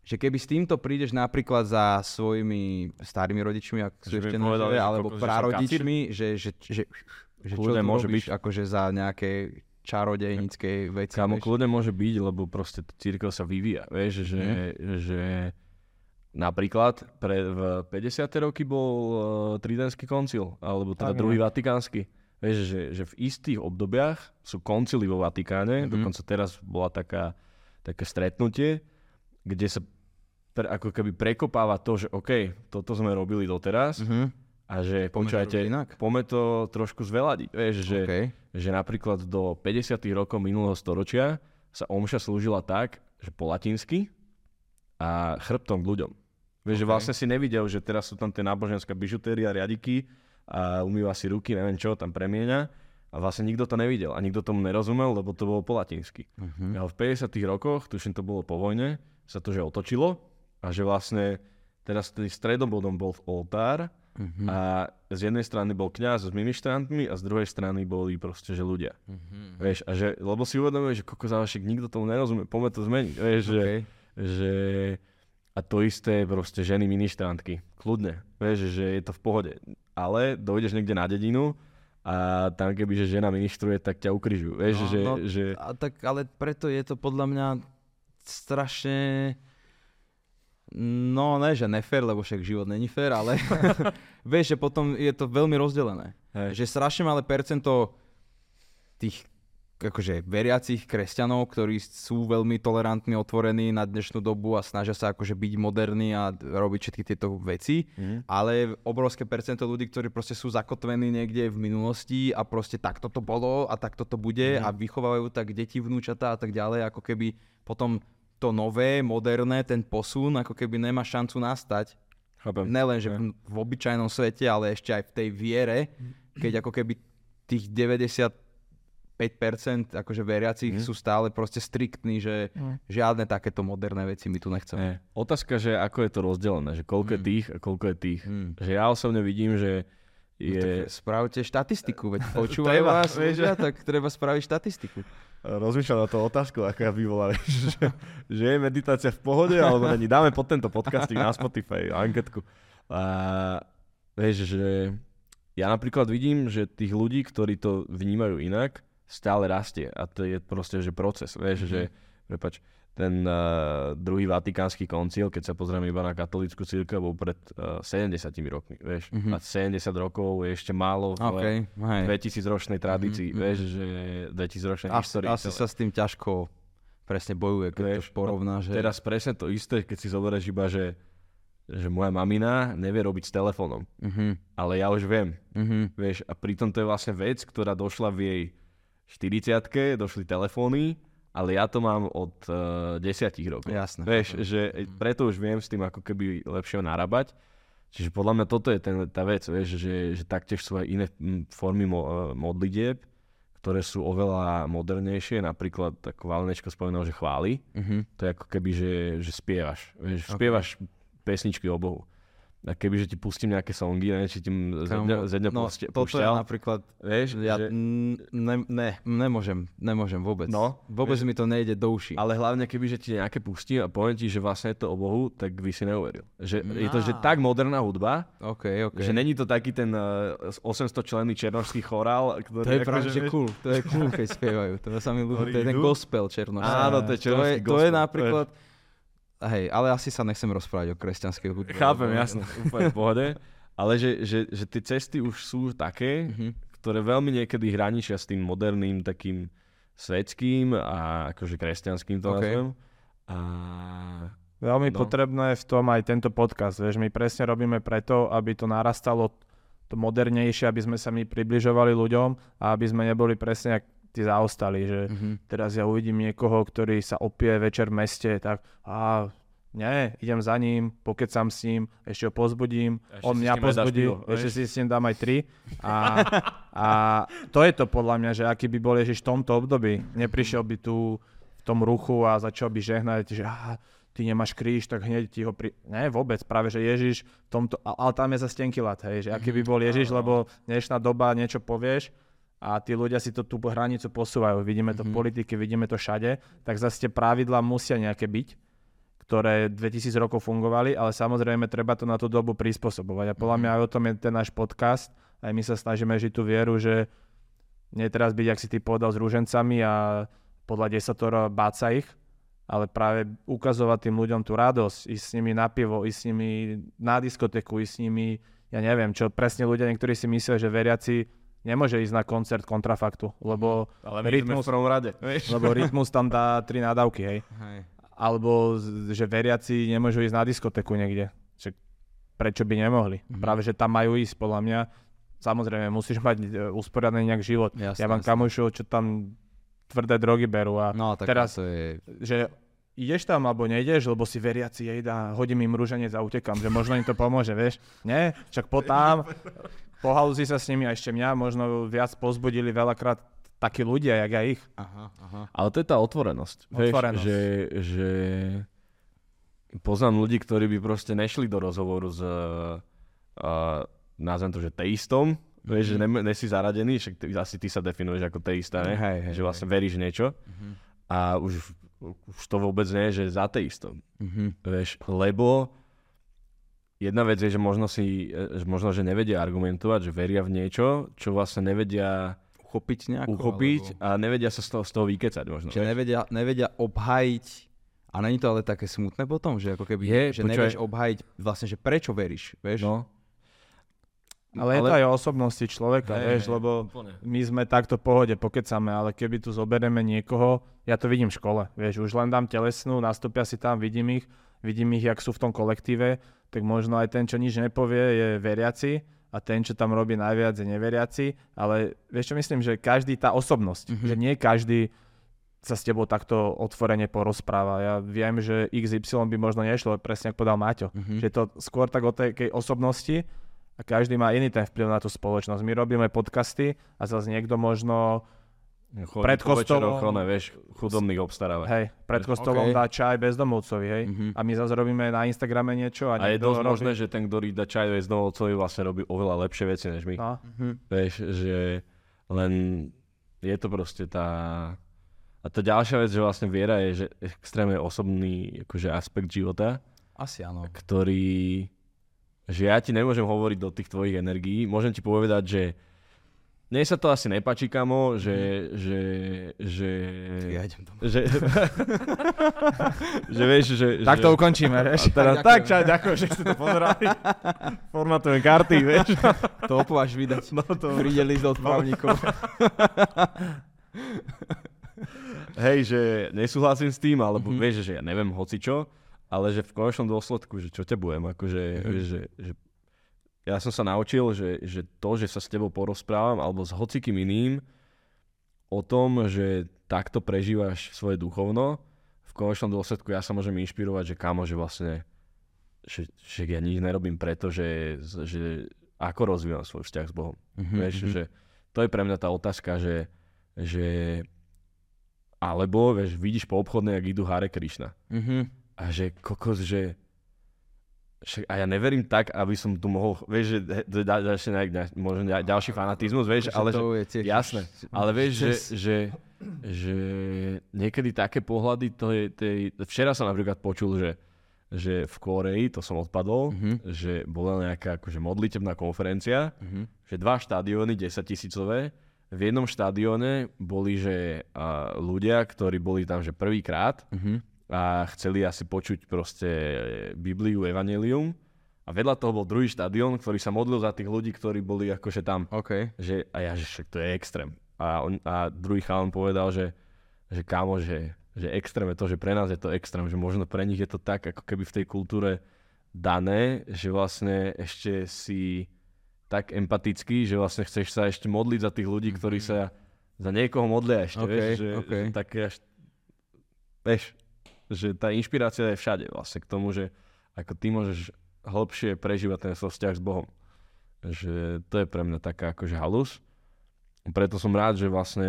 že keby s týmto prídeš napríklad za svojimi starými rodičmi, ak sú ešte povedali, alebo kokos, prarodičmi, že, že, že, že čo môže robíš, byť. akože za nejaké čarodejnické veci. Kámo, kľudne môže byť, lebo proste církev sa vyvíja. Vieš, že, Mhm. že napríklad pre, v 50. roky bol uh, Tridentský koncil, alebo teda Tak, druhý no. vatikánsky. Vieš, že, že v istých obdobiach sú koncily vo Vatikáne, Mhm. dokonca teraz bola taká, také stretnutie, kde sa pre, ako keby prekopáva to, že OK, toto sme robili doteraz Mhm. a že počujete, poďme to trošku zveladiť. Vieš, že, Okay. že napríklad do 50. rokov minulého storočia sa omša slúžila tak, že po latinsky a chrbtom k ľuďom. Vieš, že Ok. vlastne si nevidel, že teraz sú tam tie náboženská bižutéria, riadiky a umýva si ruky, neviem čo, tam premieňa. A vlastne nikto to nevidel a nikto tomu nerozumel, lebo to bolo po latinsky. Mhm. Ale v 50. rokoch, tuším to bolo po vojne, sa to že otočilo a že vlastne teraz tým stredobodom bol oltár Mhm. a z jednej strany bol kňaz s ministrantmi a z druhej strany boli proste, že ľudia. Mhm. Vieš, a že, lebo si uvedomuje, že koko závašek, nikto tomu nerozumie, poďme to zmeniť. Vieš, že, Okay. že, a to isté proste ženy ministrantky. Kľudne. Vieš, že je to v pohode. Ale dojdeš niekde na dedinu a tam keby, že žena ministruje, tak ťa ukrižujú. Vieš, No, že, no, že A tak, ale preto je to podľa mňa strašne... No ne, že nefér, lebo však život není fér, ale vieš, že potom je to veľmi rozdelené. Hej. Že strašne malé percento tých akože veriacich kresťanov, ktorí sú veľmi tolerantní, otvorení na dnešnú dobu a snažia sa akože byť moderní a robiť všetky tieto veci, Mhm. ale obrovské percento ľudí, ktorí proste sú zakotvení niekde v minulosti a proste takto to bolo a takto to bude Mhm. a vychovávajú tak deti, vnúčatá a tak ďalej, ako keby potom to nové, moderné, ten posun, ako keby nemá šancu nastať. chápem. Nelen, že v, v obyčajnom svete, ale ešte aj v tej viere, keď ako keby tých 95% akože veriacich Mhm. sú stále proste striktní, že Mhm. žiadne takéto moderné veci my tu nechceme. Hej. Otázka, že ako je to rozdelené, že koľko je Mm. tých a koľko je tých. Mm. Že ja osobne vidím, že No, je... spravte štatistiku, veď počúvajú Treba, vás vieš, ľudia, tak treba spraviť štatistiku. Rozmýšľam na to otázku, aká by bola, vieš, že, že je meditácia v pohode, alebo není. Dáme pod tento podcasting na Spotify, anketku. A vieš, že ja napríklad vidím, že tých ľudí, ktorí to vnímajú inak, stále rastie. A to je proste, že proces. Vieš, že, prepač, ten uh, druhý vatikánsky koncil, keď sa pozrieme iba na katolícku církev, bol pred uh, 70 rokmi, vieš. Mhm. A 70 rokov je ešte málo v OK, hej. 2000 ročnej tradícii, Mhm, vieš, že 2000 ročnej Asi, histórii. asi celé. sa s tým ťažko presne bojuje, keď Vieš, to porovnáš. že- Teraz presne to isté, keď si zoberieš iba, že, že moja mamina nevie robiť s telefónom, Mhm, ale ja už viem, mhm. vieš, a pritom to je vlastne vec, ktorá došla v jej 40 došli telefóny, ale ja to mám od uh, 10 rokov. Jasné. Vieš, že preto už viem s tým ako keby lepšie narábať. Čiže podľa mňa toto je ten, tá vec, vieš, že, že taktiež sú aj iné formy mo, eh, modlitieb, ktoré sú oveľa modernejšie, napríklad ako Valenečko spomenul, že chváli, Mhm. to je ako keby, že, že spievaš, vieš, spievaš pesničky o Bohu. A keby, že ti pustím nejaké songy, neviem, či ti ze dňa, ze dňa no, puste- toto je púšťal, napríklad, vieš, ja že, ne, ne, nemôžem, nemôžem vôbec. No, vôbec mi to nejde do uší. ale hlavne keby, že ti nejaké pustí a poviem ti, že vlastne je to o Bohu, tak by si neuveril. Že je to, že tak moderná hudba, OK, OK. Že není to taký ten uh, 800 členný černošský chorál, ktorý... to je akože, práve, že vieš- cool. To je cool, keď spievajú. To sa mi ľúbi. To je ten gospel černošský. Áno, to je to je, černošský to je gospel, napríklad... Hej, ale asi sa nechcem rozprávať o kresťanskej hudbe. Chápem, jasne, úplne v pohode. Ale že, že, že tie cesty už sú také, Mhm. ktoré veľmi niekedy hraničia s tým moderným takým svetským a akože kresťanským to OK. nazvem. A Veľmi No. potrebné je v tom aj tento podcast. Vieš, my presne robíme preto, aby to narastalo to modernejšie, aby sme sa my približovali ľuďom a aby sme neboli presne jak tí zaostali, že Mhm. teraz ja uvidím niekoho, ktorý sa opie večer v meste, tak a nie, idem za ním, pokecam s ním, ešte ho pozbudím, Ešte on mňa pozbudí, pivo, ešte vieš? si s ním dám aj tri. A, a to je to podľa mňa, že aký by bol Ježiš v tomto období. Neprišiel by tu v tom ruchu a začal by žehnať, že á, ty nemáš kríž, tak hneď ti ho pri... Nie, vôbec, práve, že Ježiš v tomto... Ale tam je za stenkilat, hej, že aký by bol Ježiš, lebo dnešná doba niečo povieš a tí ľudia si to tú hranicu posúvajú. Vidíme to v politike, vidíme to všade, tak zase tie pravidlá musia nejaké byť, ktoré 2000 rokov fungovali, ale samozrejme treba to na tú dobu prispôsobovať. A podľa mňa aj o tom je ten náš podcast. Aj my sa snažíme žiť tú vieru, že nie teraz byť, ak si ty povedal, s rúžencami a podľa desatoro báť sa ich, ale práve ukazovať tým ľuďom tú radosť, ísť s nimi na pivo, ísť s nimi na diskotéku, ísť s nimi, ja neviem, čo presne ľudia niektorí si myslia, že veriaci nemôže ísť na koncert kontrafaktu, lebo, Ale my Rytmus- v prvom rade, vieš? lebo rytmus tam dá tri nadávky, hej. Hej. Alebo že veriaci nemôžu ísť na diskotéku niekde. Že prečo by nemohli? Mhm. Práve, že tam majú ísť, podľa mňa. Samozrejme, musíš mať e, usporiadaný nejak život. Jasné, ja mám kamošov, čo tam tvrdé drogy berú a No tak Teraz- to je... že ideš tam alebo nejdeš, lebo si veriaci jej a hodím im rúženec a utekam, že možno im to pomôže, vieš. Nie, však po tam, pohalúzi sa s nimi a ešte mňa možno viac pozbudili veľakrát takí ľudia, jak ja ich. Aha, aha. Ale to je tá otvorenosť. Otvorenosť. Vieš, že, že poznám ľudí, ktorí by proste nešli do rozhovoru s, uh, nazvem to, že teistom, vieš, že ne, ne si zaradený, však ty, asi ty sa definuješ ako teista, ne? Hej, hej, že vlastne veríš v niečo a už, už to vôbec nie je, že za teistom, Mhm. vieš, lebo jedna vec je, že možno si, e, že možno, že nevedia argumentovať, že veria v niečo, čo vlastne nevedia Uchopiť nejako? uchopiť Alebo... a nevedia sa z toho, z toho vykecať možno. Že nevedia, nevedia obhajiť a není to ale také smutné potom, že ako keby, Je, že počúvaj. nevieš obhajiť vlastne, že prečo veríš, vieš? No. Ale, je to aj o osobnosti človeka, Hej, vieš, hej, lebo úplne. my sme takto v pohode, pokecame, ale keby tu zoberieme niekoho, ja to vidím v škole, vieš, už len dám telesnú, nastúpia si tam, vidím ich, vidím ich, jak sú v tom kolektíve, tak možno aj ten, čo nič nepovie, je veriaci a ten, čo tam robí najviac, je neveriaci, ale vieš čo myslím, že každý tá osobnosť, Mhm. že nie každý sa s tebou takto otvorene porozpráva. Ja viem, že XY by možno nešlo, presne ako povedal Maťo. Mhm. Že to skôr tak o tej osobnosti a každý má iný ten vplyv na tú spoločnosť. My robíme podcasty a zase niekto možno, Chodí Pred kostolom- večeroch, one, vieš, chudobných obstarávať. hej, pred kostolom OK. dá čaj bezdomovcovi, hej. Mhm. A my zase robíme na Instagrame niečo a, A je dosť robí... možné, že ten, ktorý dá čaj z domovcovi, vlastne robí oveľa lepšie veci než my. No, Mhm. Vieš, že len je to proste tá... A tá ďalšia vec, že vlastne viera je že extrémne osobný akože aspekt života, Asi áno. ktorý... Že ja ti nemôžem hovoriť do tých tvojich energií. Môžem ti povedať, že mne sa to asi nepačí, kamo, že... že, že Ja idem domov. že, že vieš, že... tak že, to ukončíme, vieš. Teda, Ďakujem. tak, čaj, ďakujem, že ste to pozerali. Formatujem karty, vieš. Topu až vydať. No to... Príde list od právnikov. Hej, že nesúhlasím s tým, alebo Mhm. mm-hmm. vieš, že ja neviem hoci čo, ale že v konečnom dôsledku, že čo ťa budem, akože, Mhm. mm-hmm. že, že ja som sa naučil, že, že to, že sa s tebou porozprávam, alebo s hocikým iným, o tom, že takto prežívaš svoje duchovno, v konečnom dôsledku ja sa môžem inšpirovať, že kamo, že vlastne, že, že ja nič nerobím preto, že, že ako rozvíjam svoj vzťah s Bohom. Mhm, Vieš, mhm. že to je pre mňa tá otázka, že, že alebo, vieš, vidíš po obchodnej, ak idú Hare Krishna. Mhm. A že kokos, že však, a ja neverím tak, aby som tu mohol, vieš, že da- nejak, ďal- možno ďal- ďalší fanatizmus, vieš, ale že, to je tiež... jasné, ale vieš, že, že, že niekedy také pohľady, to je, to je, včera som napríklad počul, že, že v Koreji, to som odpadol, Mhm. že bola nejaká akože modlitebná konferencia, Mhm. že dva štadióny 10 tisícové, v jednom štadióne boli, že a, ľudia, ktorí boli tam, že prvýkrát Mhm. A chceli asi počuť proste Bibliu, Evangelium a vedľa toho bol druhý štadión, ktorý sa modlil za tých ľudí, ktorí boli akože tam, OK. že, a ja, že však to je extrém. A, on, a druhý chalan povedal, že, že kámo, že, že extrém je to, že pre nás je to extrém, že možno pre nich je to tak, ako keby v tej kultúre dané, že vlastne ešte si tak empatický, že vlastne chceš sa ešte modliť za tých ľudí, ktorí sa za niekoho modlia ešte, OK, vieš, že, OK. že také až, vieš, že tá inšpirácia je všade vlastne k tomu, že ako ty môžeš hlbšie prežívať ten svoj vzťah s Bohom. Že to je pre mňa taká akože halus. Preto som rád, že vlastne,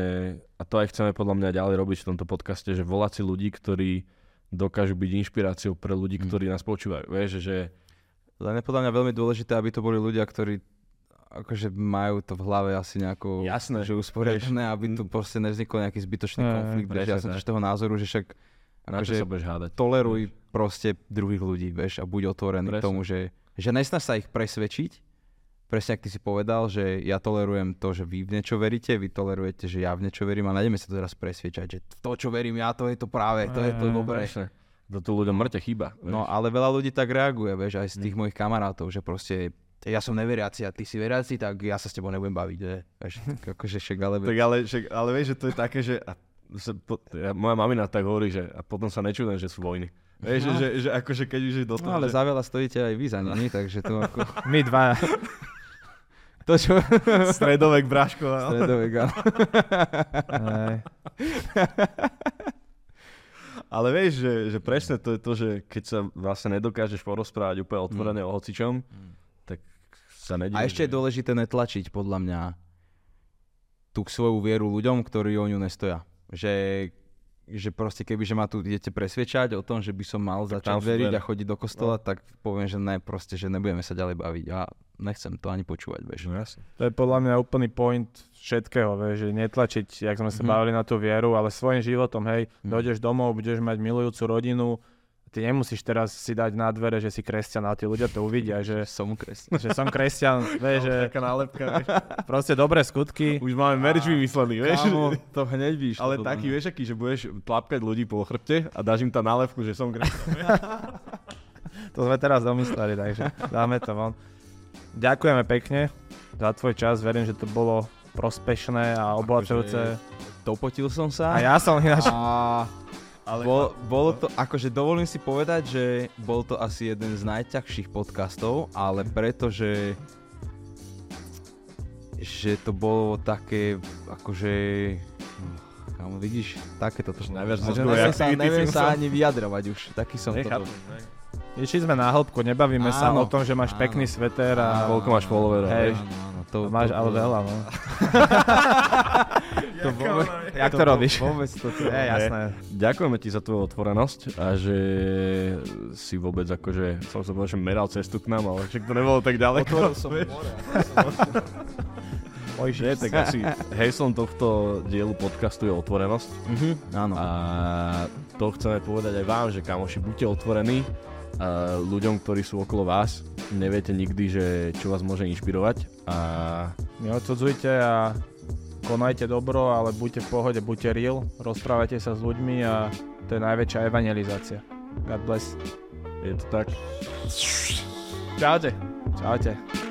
a to aj chceme podľa mňa ďalej robiť v tomto podcaste, že volať si ľudí, ktorí dokážu byť inšpiráciou pre ľudí, Mm. ktorí nás počúvajú. Vieš, že Len je podľa mňa veľmi dôležité, aby to boli ľudia, ktorí akože majú to v hlave asi nejako Jasné. že usporiadané, aby tu proste nevznikol nejaký zbytočný konflikt. presne ja som tiež toho názoru, že však akože sa budeš hádať. toleruj proste druhých ľudí, vieš, a buď otvorený Presne. k tomu, že, že nesnaž sa ich presvedčiť, presne ak ty si povedal, že ja tolerujem to, že vy v niečo veríte, vy tolerujete, že ja v niečo verím a nájdeme sa to teraz presvedčať, že to, čo verím ja, to je to práve, to je to dobré. To tu ľuďom mŕte chýba. No ale veľa ľudí tak reaguje, vieš, aj z tých mojich kamarátov, že proste ja som neveriaci a ty si veriaci, tak ja sa s tebou nebudem baviť, že? Vieš, tak akože však, ale... Tak ale, však, ale vieš, že to je také, že... A, moja mamina tak hovorí, že a potom sa nečudujem, že sú vojny. Vieš, že, že, že, akože keď už je do toho, No ale že, za veľa stojíte aj vy za nimi, takže to ako... My dva. To čo... stredovek Braško. no. Stredovek. Hej. Ale vieš, že, že presne to je to, že keď sa vlastne nedokážeš porozprávať úplne otvorene o hocičom, tak sa nedíš. A ešte je dôležité netlačiť, podľa mňa, tú svoju vieru ľuďom, ktorí o ňu nestoja. Že, že proste keby, že ma tu idete presvedčať o tom, že by som mal začať tam sú veriť a chodiť do kostola, tak poviem, že ne, proste, že nebudeme sa ďalej baviť. A nechcem to ani počúvať, vieš. No jasne. To je podľa mňa úplný point všetkého, vieš, že netlačiť, jak sme sa Mhm. bavili na tú vieru, ale svojim životom, hej, dojdeš domov, budeš mať milujúcu rodinu, ty nemusíš teraz si dať na dvere, že si kresťan a tí ľudia to uvidia, že, Som kresťan. že som kresťan, vieš, že Taká nálepka, vieš. proste dobré skutky. Už máme merch vymyslený, vieš. Kámo, to hneď vyšlo. Ale podľa taký, vieš, aký, že budeš tlapkať ľudí po chrbte a dáš im tam nálepku, že som kresťan. To sme teraz domysleli, takže dáme to von. Ďakujeme pekne za tvoj čas, verím, že to bolo prospešné a obohacujúce. Dopotil som sa. A ja som ináč... A Ale bol, bolo to, akože dovolím si povedať, že bol to asi jeden z najťažších podcastov, ale preto, že to bolo také, akože Kámo, vidíš, takéto to najviac Že mozgové neviem sa, neviem sa ani vyjadrovať už, taký som Nechápem, toto. hej. Išli sme na hĺbku, nebavíme sa Áno, o tom, že máš áno. pekný sveter a Koľko máš followerov, Hej. Áno, áno, to, máš to, ale to- veľa, no. To vôbec, Jak to robíš? Vôbec to, to Je, jasné. Ďakujeme ti za tvoju otvorenosť a že si vôbec akože, som sa povedal, že meral cestu k nám, ale však to nebolo tak ďaleko. Otvoril som more. Oj, Nie, tak asi heslom tohto dielu podcastu je otvorenosť Mhm, áno. a to chceme povedať aj vám, že kamoši, buďte otvorení a ľuďom, ktorí sú okolo vás. Neviete nikdy, že čo vás môže inšpirovať a Neodsudzujte a konajte dobro, ale buďte v pohode, buďte real, rozprávajte sa s ľuďmi a to je najväčšia evangelizácia. God bless. je to tak. Čaute. Čaute.